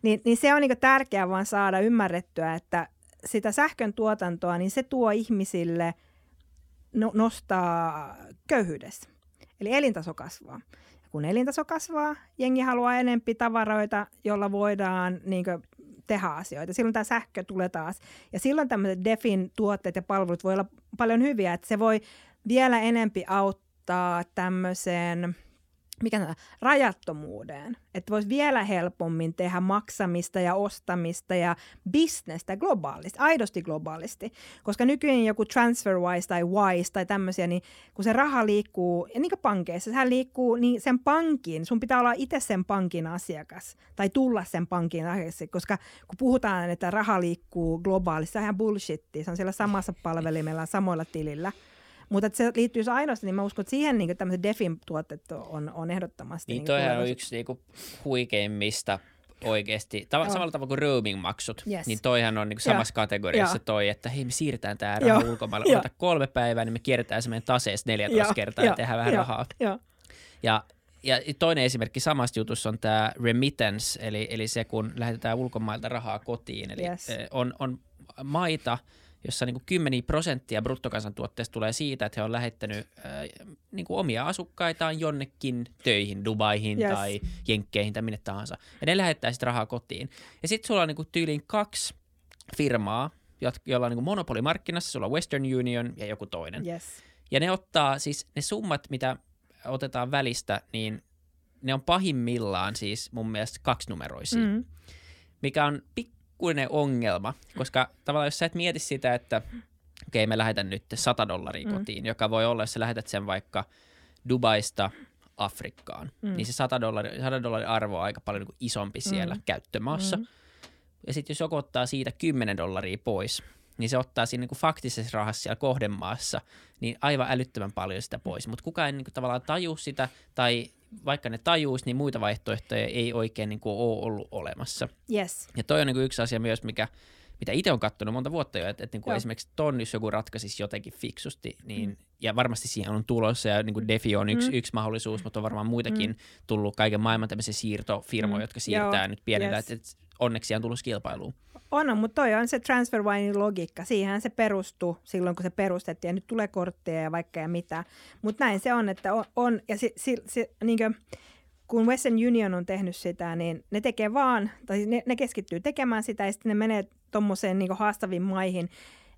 niin, niin se on niin tärkeää vaan saada ymmärrettyä, että sitä sähkön tuotantoa, niin se tuo ihmisille, no, nostaa köyhyydessä. Eli elintaso kasvaa. Ja kun elintaso kasvaa, jengi haluaa enempi tavaroita, jolla voidaan niin kuin, tehdä asioita. Silloin tämä sähkö tulee taas. Ja silloin tämmöiset DEFin tuotteet ja palvelut voi olla paljon hyviä, että se voi vielä enempi auttaa tämmöiseen – mikä on, rajattomuuteen. Että voisi vielä helpommin tehdä maksamista ja ostamista ja bisnestä globaalisti, aidosti globaalisti. Koska nykyään joku TransferWise tai Wise tai tämmöisiä, niin kun se raha liikkuu, ja niin kuin pankeissa, sehän liikkuu niin sen pankin, sun pitää olla itse sen pankin asiakas tai tulla sen pankin asiakas, koska kun puhutaan, että raha liikkuu globaalisti, se on ihan bullshit, se on siellä samassa palvelimella, samoilla tilillä – mutta se liittyy ainoastaan, niin mä uskon, että siihen niin tämmöiset DeFin tuotteet on, on ehdottomasti. Niin, niin toihan on yksi niin kuin, huikeimmista oikeasti, tav- samalla tavalla kuin roaming-maksut, yes. niin toihan on niin samassa ja. kategoriassa toi, että hei me siirretään tämä raha ulkomaille, ota kolme päivää, niin me kierretään se meidän taseessa 14 ja. kertaa ja, ja tehdään vähän ja. rahaa. Ja. Ja, ja toinen esimerkki samasta jutussa on tämä remittance, eli, eli se kun lähetetään ulkomailta rahaa kotiin, eli yes. on, on maita, jossa niin kuin kymmeniä prosenttia bruttokansantuotteesta tulee siitä, että he on lähettänyt äh, niin kuin omia asukkaitaan jonnekin töihin, Dubaihin yes. tai Jenkkeihin tai minne tahansa. Ja ne lähettää sitten rahaa kotiin. Ja sitten sulla on niin kuin tyyliin kaksi firmaa, joilla on niin kuin monopolimarkkinassa, sulla on Western Union ja joku toinen. Yes. Ja ne ottaa siis ne summat, mitä otetaan välistä, niin ne on pahimmillaan siis mun mielestä kaksinumeroisia. Mm. Mikä on pik- pikkuinen ongelma, koska tavallaan jos sä et mieti sitä, että okei okay, me lähetän nyt 100 dollaria mm. kotiin, joka voi olla, jos sä lähetät sen vaikka Dubaista Afrikkaan, mm. niin se 100 dollaria, 100 dollaria arvo on aika paljon niin isompi siellä mm. käyttömaassa. Mm. Ja sitten jos joku ottaa siitä 10 dollaria pois, niin se ottaa siinä niin kuin faktisessa rahassa siellä kohdemaassa niin aivan älyttömän paljon sitä pois. Mutta kukaan ei niin kuin tavallaan taju sitä tai vaikka ne tajuus, niin muita vaihtoehtoja ei oikein niin kuin ole ollut olemassa. Yes. Ja toi on niin kuin yksi asia myös, mikä, mitä itse on katsonut monta vuotta jo, että, että niin kuin esimerkiksi ton, jos joku ratkaisisi jotenkin fiksusti, niin, mm. ja varmasti siihen on tulossa, ja niin kuin Defi on yksi, mm. yksi mahdollisuus, mutta on varmaan muitakin mm. tullut kaiken maailman tämmöisiä siirtofirmoja, mm. jotka siirtää Joo. nyt pienellä, yes. että, että onneksi on tullut kilpailuun. On, mutta toi on se TransferWinein logiikka. Siihen se perustuu silloin, kun se perustettiin. Ja nyt tulee kortteja ja vaikka ja mitä. Mutta näin se on, että on. on ja si, si, si, niin kuin, kun Western Union on tehnyt sitä, niin ne tekee vaan, tai ne, ne keskittyy tekemään sitä ja sitten ne menee tuommoiseen niin haastaviin maihin.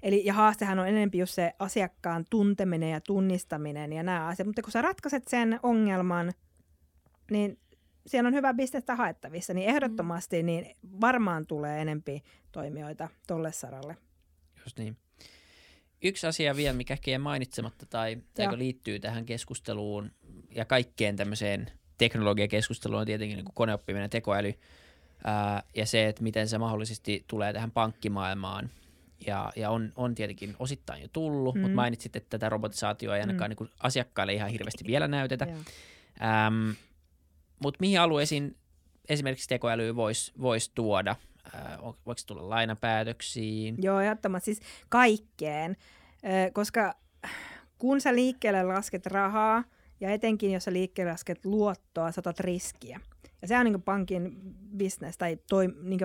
Eli, ja haastehan on enemmän just se asiakkaan tunteminen ja tunnistaminen ja nämä asiat. Mutta kun sä ratkaiset sen ongelman, niin siellä on hyvä bisnestä haettavissa, niin ehdottomasti niin varmaan tulee enempi toimijoita tolle saralle. Just niin. Yksi asia vielä, mikä ehkä mainitsematta tai, tai liittyy tähän keskusteluun ja kaikkeen tämmöiseen teknologiakeskusteluun on tietenkin niin kuin koneoppiminen, tekoäly ää, ja se, että miten se mahdollisesti tulee tähän pankkimaailmaan. Ja, ja on, on tietenkin osittain jo tullut, mm. mutta mainitsit, että tätä robotisaatioa ei ainakaan mm. niin kuin asiakkaille ihan hirveästi vielä näytetä. Ähm, mutta mihin alueisiin esimerkiksi tekoäly voisi vois tuoda? Äh, voiko tulla lainapäätöksiin? Joo, ehdottomasti siis kaikkeen, koska kun sä liikkeelle lasket rahaa, ja etenkin jos sä liikkeelle lasket luottoa, saatat riskiä. Ja se on niin pankin business tai toi, niin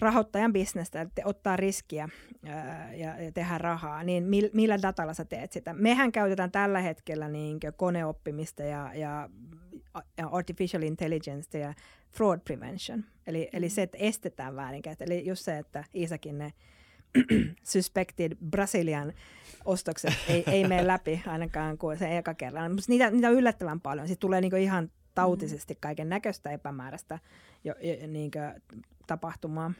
rahoittajan bisnestä, että ottaa riskiä ja, ja tehdä rahaa, niin mil, millä datalla sä teet sitä? Mehän käytetään tällä hetkellä niin koneoppimista ja, ja artificial intelligence ja fraud prevention. Eli, eli se, että estetään väärinkäyttö. Eli just se, että Iisakin ne suspected Brasilian ostokset ei, ei mene läpi ainakaan kuin se eka kerran. Mutta niitä, niitä on yllättävän paljon. Sitten tulee niinku ihan tautisesti kaiken näköistä epämääräistä jo, jo, niinku tapahtumaa.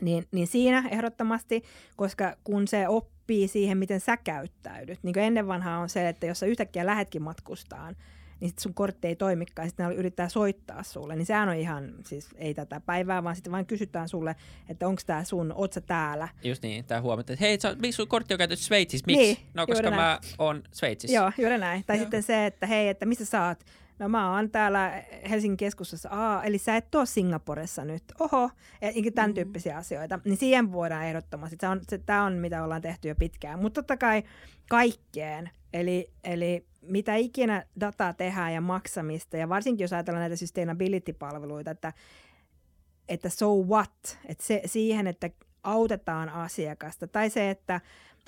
Niin, niin siinä ehdottomasti, koska kun se oppii siihen, miten sä käyttäydyt. Niin ennen vanhaa on se, että jos sä yhtäkkiä lähetkin matkustaan, niin sit sun kortti ei toimikaan, sitten ne yrittää soittaa sulle, niin sehän on ihan, siis ei tätä päivää, vaan sitten vain kysytään sulle, että onko tämä sun, oot sä täällä. Just niin, tämä huomata, että hei, miksi sun kortti on käytetty Sveitsissä, miksi? Niin, no, koska juuri mä näin. oon Sveitsissä. Joo, juuri näin. Tai Joo. sitten se, että hei, että missä sä oot? No mä oon täällä Helsingin keskustassa. Aa, eli sä et ole Singaporessa nyt. Oho, ja tämän Mm. tyyppisiä asioita. Niin siihen voidaan ehdottomasti. Tämä on, se, tää on mitä ollaan tehty jo pitkään. Mutta totta kai kaikkeen. Eli, eli mitä ikinä dataa tehdään ja maksamista, ja varsinkin jos ajatellaan näitä sustainability-palveluita, että, että so what, että se, siihen, että autetaan asiakasta, tai se, että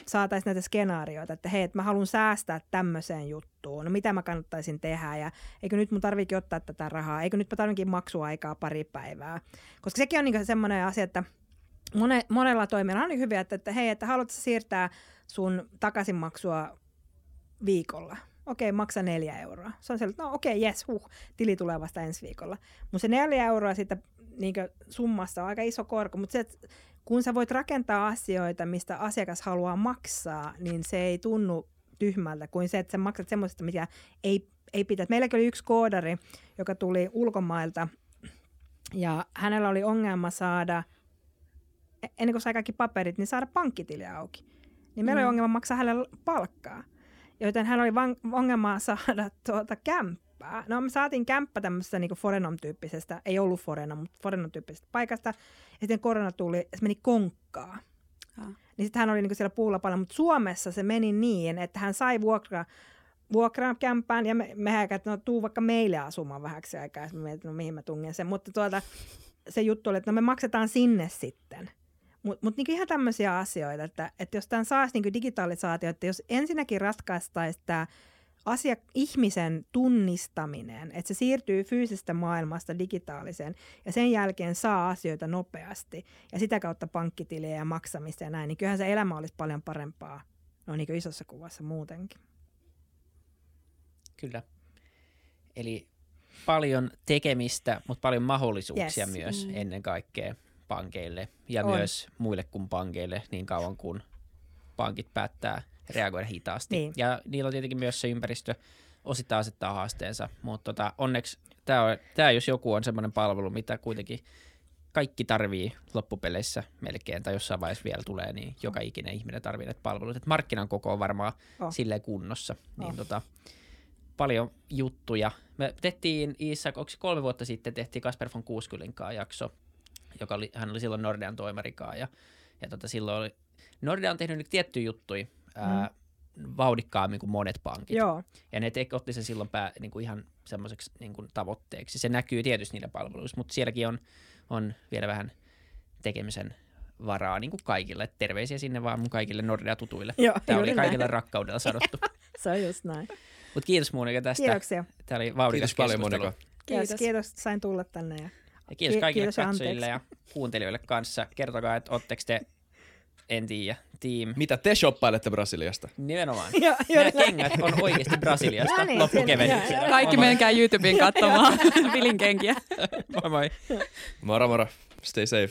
saataisiin näitä skenaarioita, että hei, että mä haluan säästää tämmöiseen juttuun, no mitä mä kannattaisin tehdä, ja eikö nyt mun tarvikin ottaa tätä rahaa, eikö nyt mä tarvikin maksuaikaa pari päivää, koska sekin on niin semmoinen asia, että mone, monella toimijalla on niin hyviä, että, että hei, että haluatko siirtää sun takaisinmaksua viikolla, okei, maksa neljä euroa. Se on sellainen, no okei, jes, huh, tili tulee vasta ensi viikolla. Mutta se neljä euroa siitä niin summasta on aika iso korko, mutta se, että kun sä voit rakentaa asioita, mistä asiakas haluaa maksaa, niin se ei tunnu tyhmältä kuin se, että sä maksat semmoisesta, mitä ei, ei pitäisi. Meilläkin oli yksi koodari, joka tuli ulkomailta, ja hänellä oli ongelma saada, ennen kuin sai kaikki paperit, niin saada pankkitili auki. Niin meillä mm. oli ongelma maksaa hänelle palkkaa. Joten hän oli van, ongelma saada tuota kämppää. No me saatiin kämppä tämmöisestä niin Forenom-tyyppisestä, ei ollut Forenom, mutta Forenom-tyyppisestä paikasta. Ja sitten korona tuli, se meni konkkaa. Ah. Niin sitten hän oli niin siellä puulla paljon, mutta Suomessa se meni niin, että hän sai vuokra, vuokraa kämpään ja me, mehän että no tuu vaikka meille asumaan vähäksi aikaa. Ja mä mietin, no mihin mä tungen sen. Mutta tuota, se juttu oli, että no me maksetaan sinne sitten. Mutta mut niinku ihan tämmöisiä asioita, että, että jos tämän saisi niinku digitalisaatio, että jos ensinnäkin ratkaistaisiin tämä asia, ihmisen tunnistaminen, että se siirtyy fyysisestä maailmasta digitaaliseen ja sen jälkeen saa asioita nopeasti ja sitä kautta pankkitiliä ja maksamista ja näin, niin kyllähän se elämä olisi paljon parempaa no niin isossa kuvassa muutenkin. Kyllä. Eli paljon tekemistä, mutta paljon mahdollisuuksia Yes. myös Mm. ennen kaikkea pankeille ja On. myös muille kuin pankeille niin kauan kuin pankit päättää reagoida hitaasti. Niin. Ja niillä on tietenkin myös se ympäristö osittain asettaa haasteensa, mutta tota, onneksi tämä, on, tämä jos joku on semmoinen palvelu, mitä kuitenkin kaikki tarvii loppupeleissä melkein, tai jossain vaiheessa vielä tulee, niin joka ikinen ihminen tarvii näitä palveluita. Et markkinan koko on varmaan Oh. silleen kunnossa. Niin Oh. tota, paljon juttuja. Me tehtiin Iisak, onko kolme vuotta sitten, tehtiin Kasper von Kuuskulin kanssa jakso, joka oli, hän oli silloin Nordean toimarikaan ja, ja tota, silloin oli, Nordea on tehnyt nyt tiettyjä juttuja ää, vauhdikkaammin kuin monet pankit. Joo, Ja ne te, otti sen silloin pää, niin kuin ihan semmoiseksi niin kuin tavoitteeksi. Se näkyy tietysti niillä palveluissa, mutta sielläkin on, on vielä vähän tekemisen varaa niin kuin kaikille. Terveisiä sinne vaan mun kaikille Nordea-tutuille. Joo, Tämä oli näin. kaikille rakkaudella sanottu. se on just näin. Mutta kiitos Monika tästä. Kiitoksia. Tämä oli vauhdikas Kiitos paljon. Monika. Kiitos. Kiitos. Sain tulla tänne. Ja... Ja kiitos Ki- kaikille kiitos ja katsojille ja kuuntelijoille kanssa. Kertokaa, että ootteko te, en tiedä, team. Mitä te shoppailette Brasiliasta? Nimenomaan. Joo, Nämä juuri näin. kengät on oikeasti Brasiliasta No niin, loppukevennyksellä. siellä- Kaikki Moi moi. menkää YouTubeen katsomaan Vilin kenkiä. Moi moi. Moro moro. Stay safe.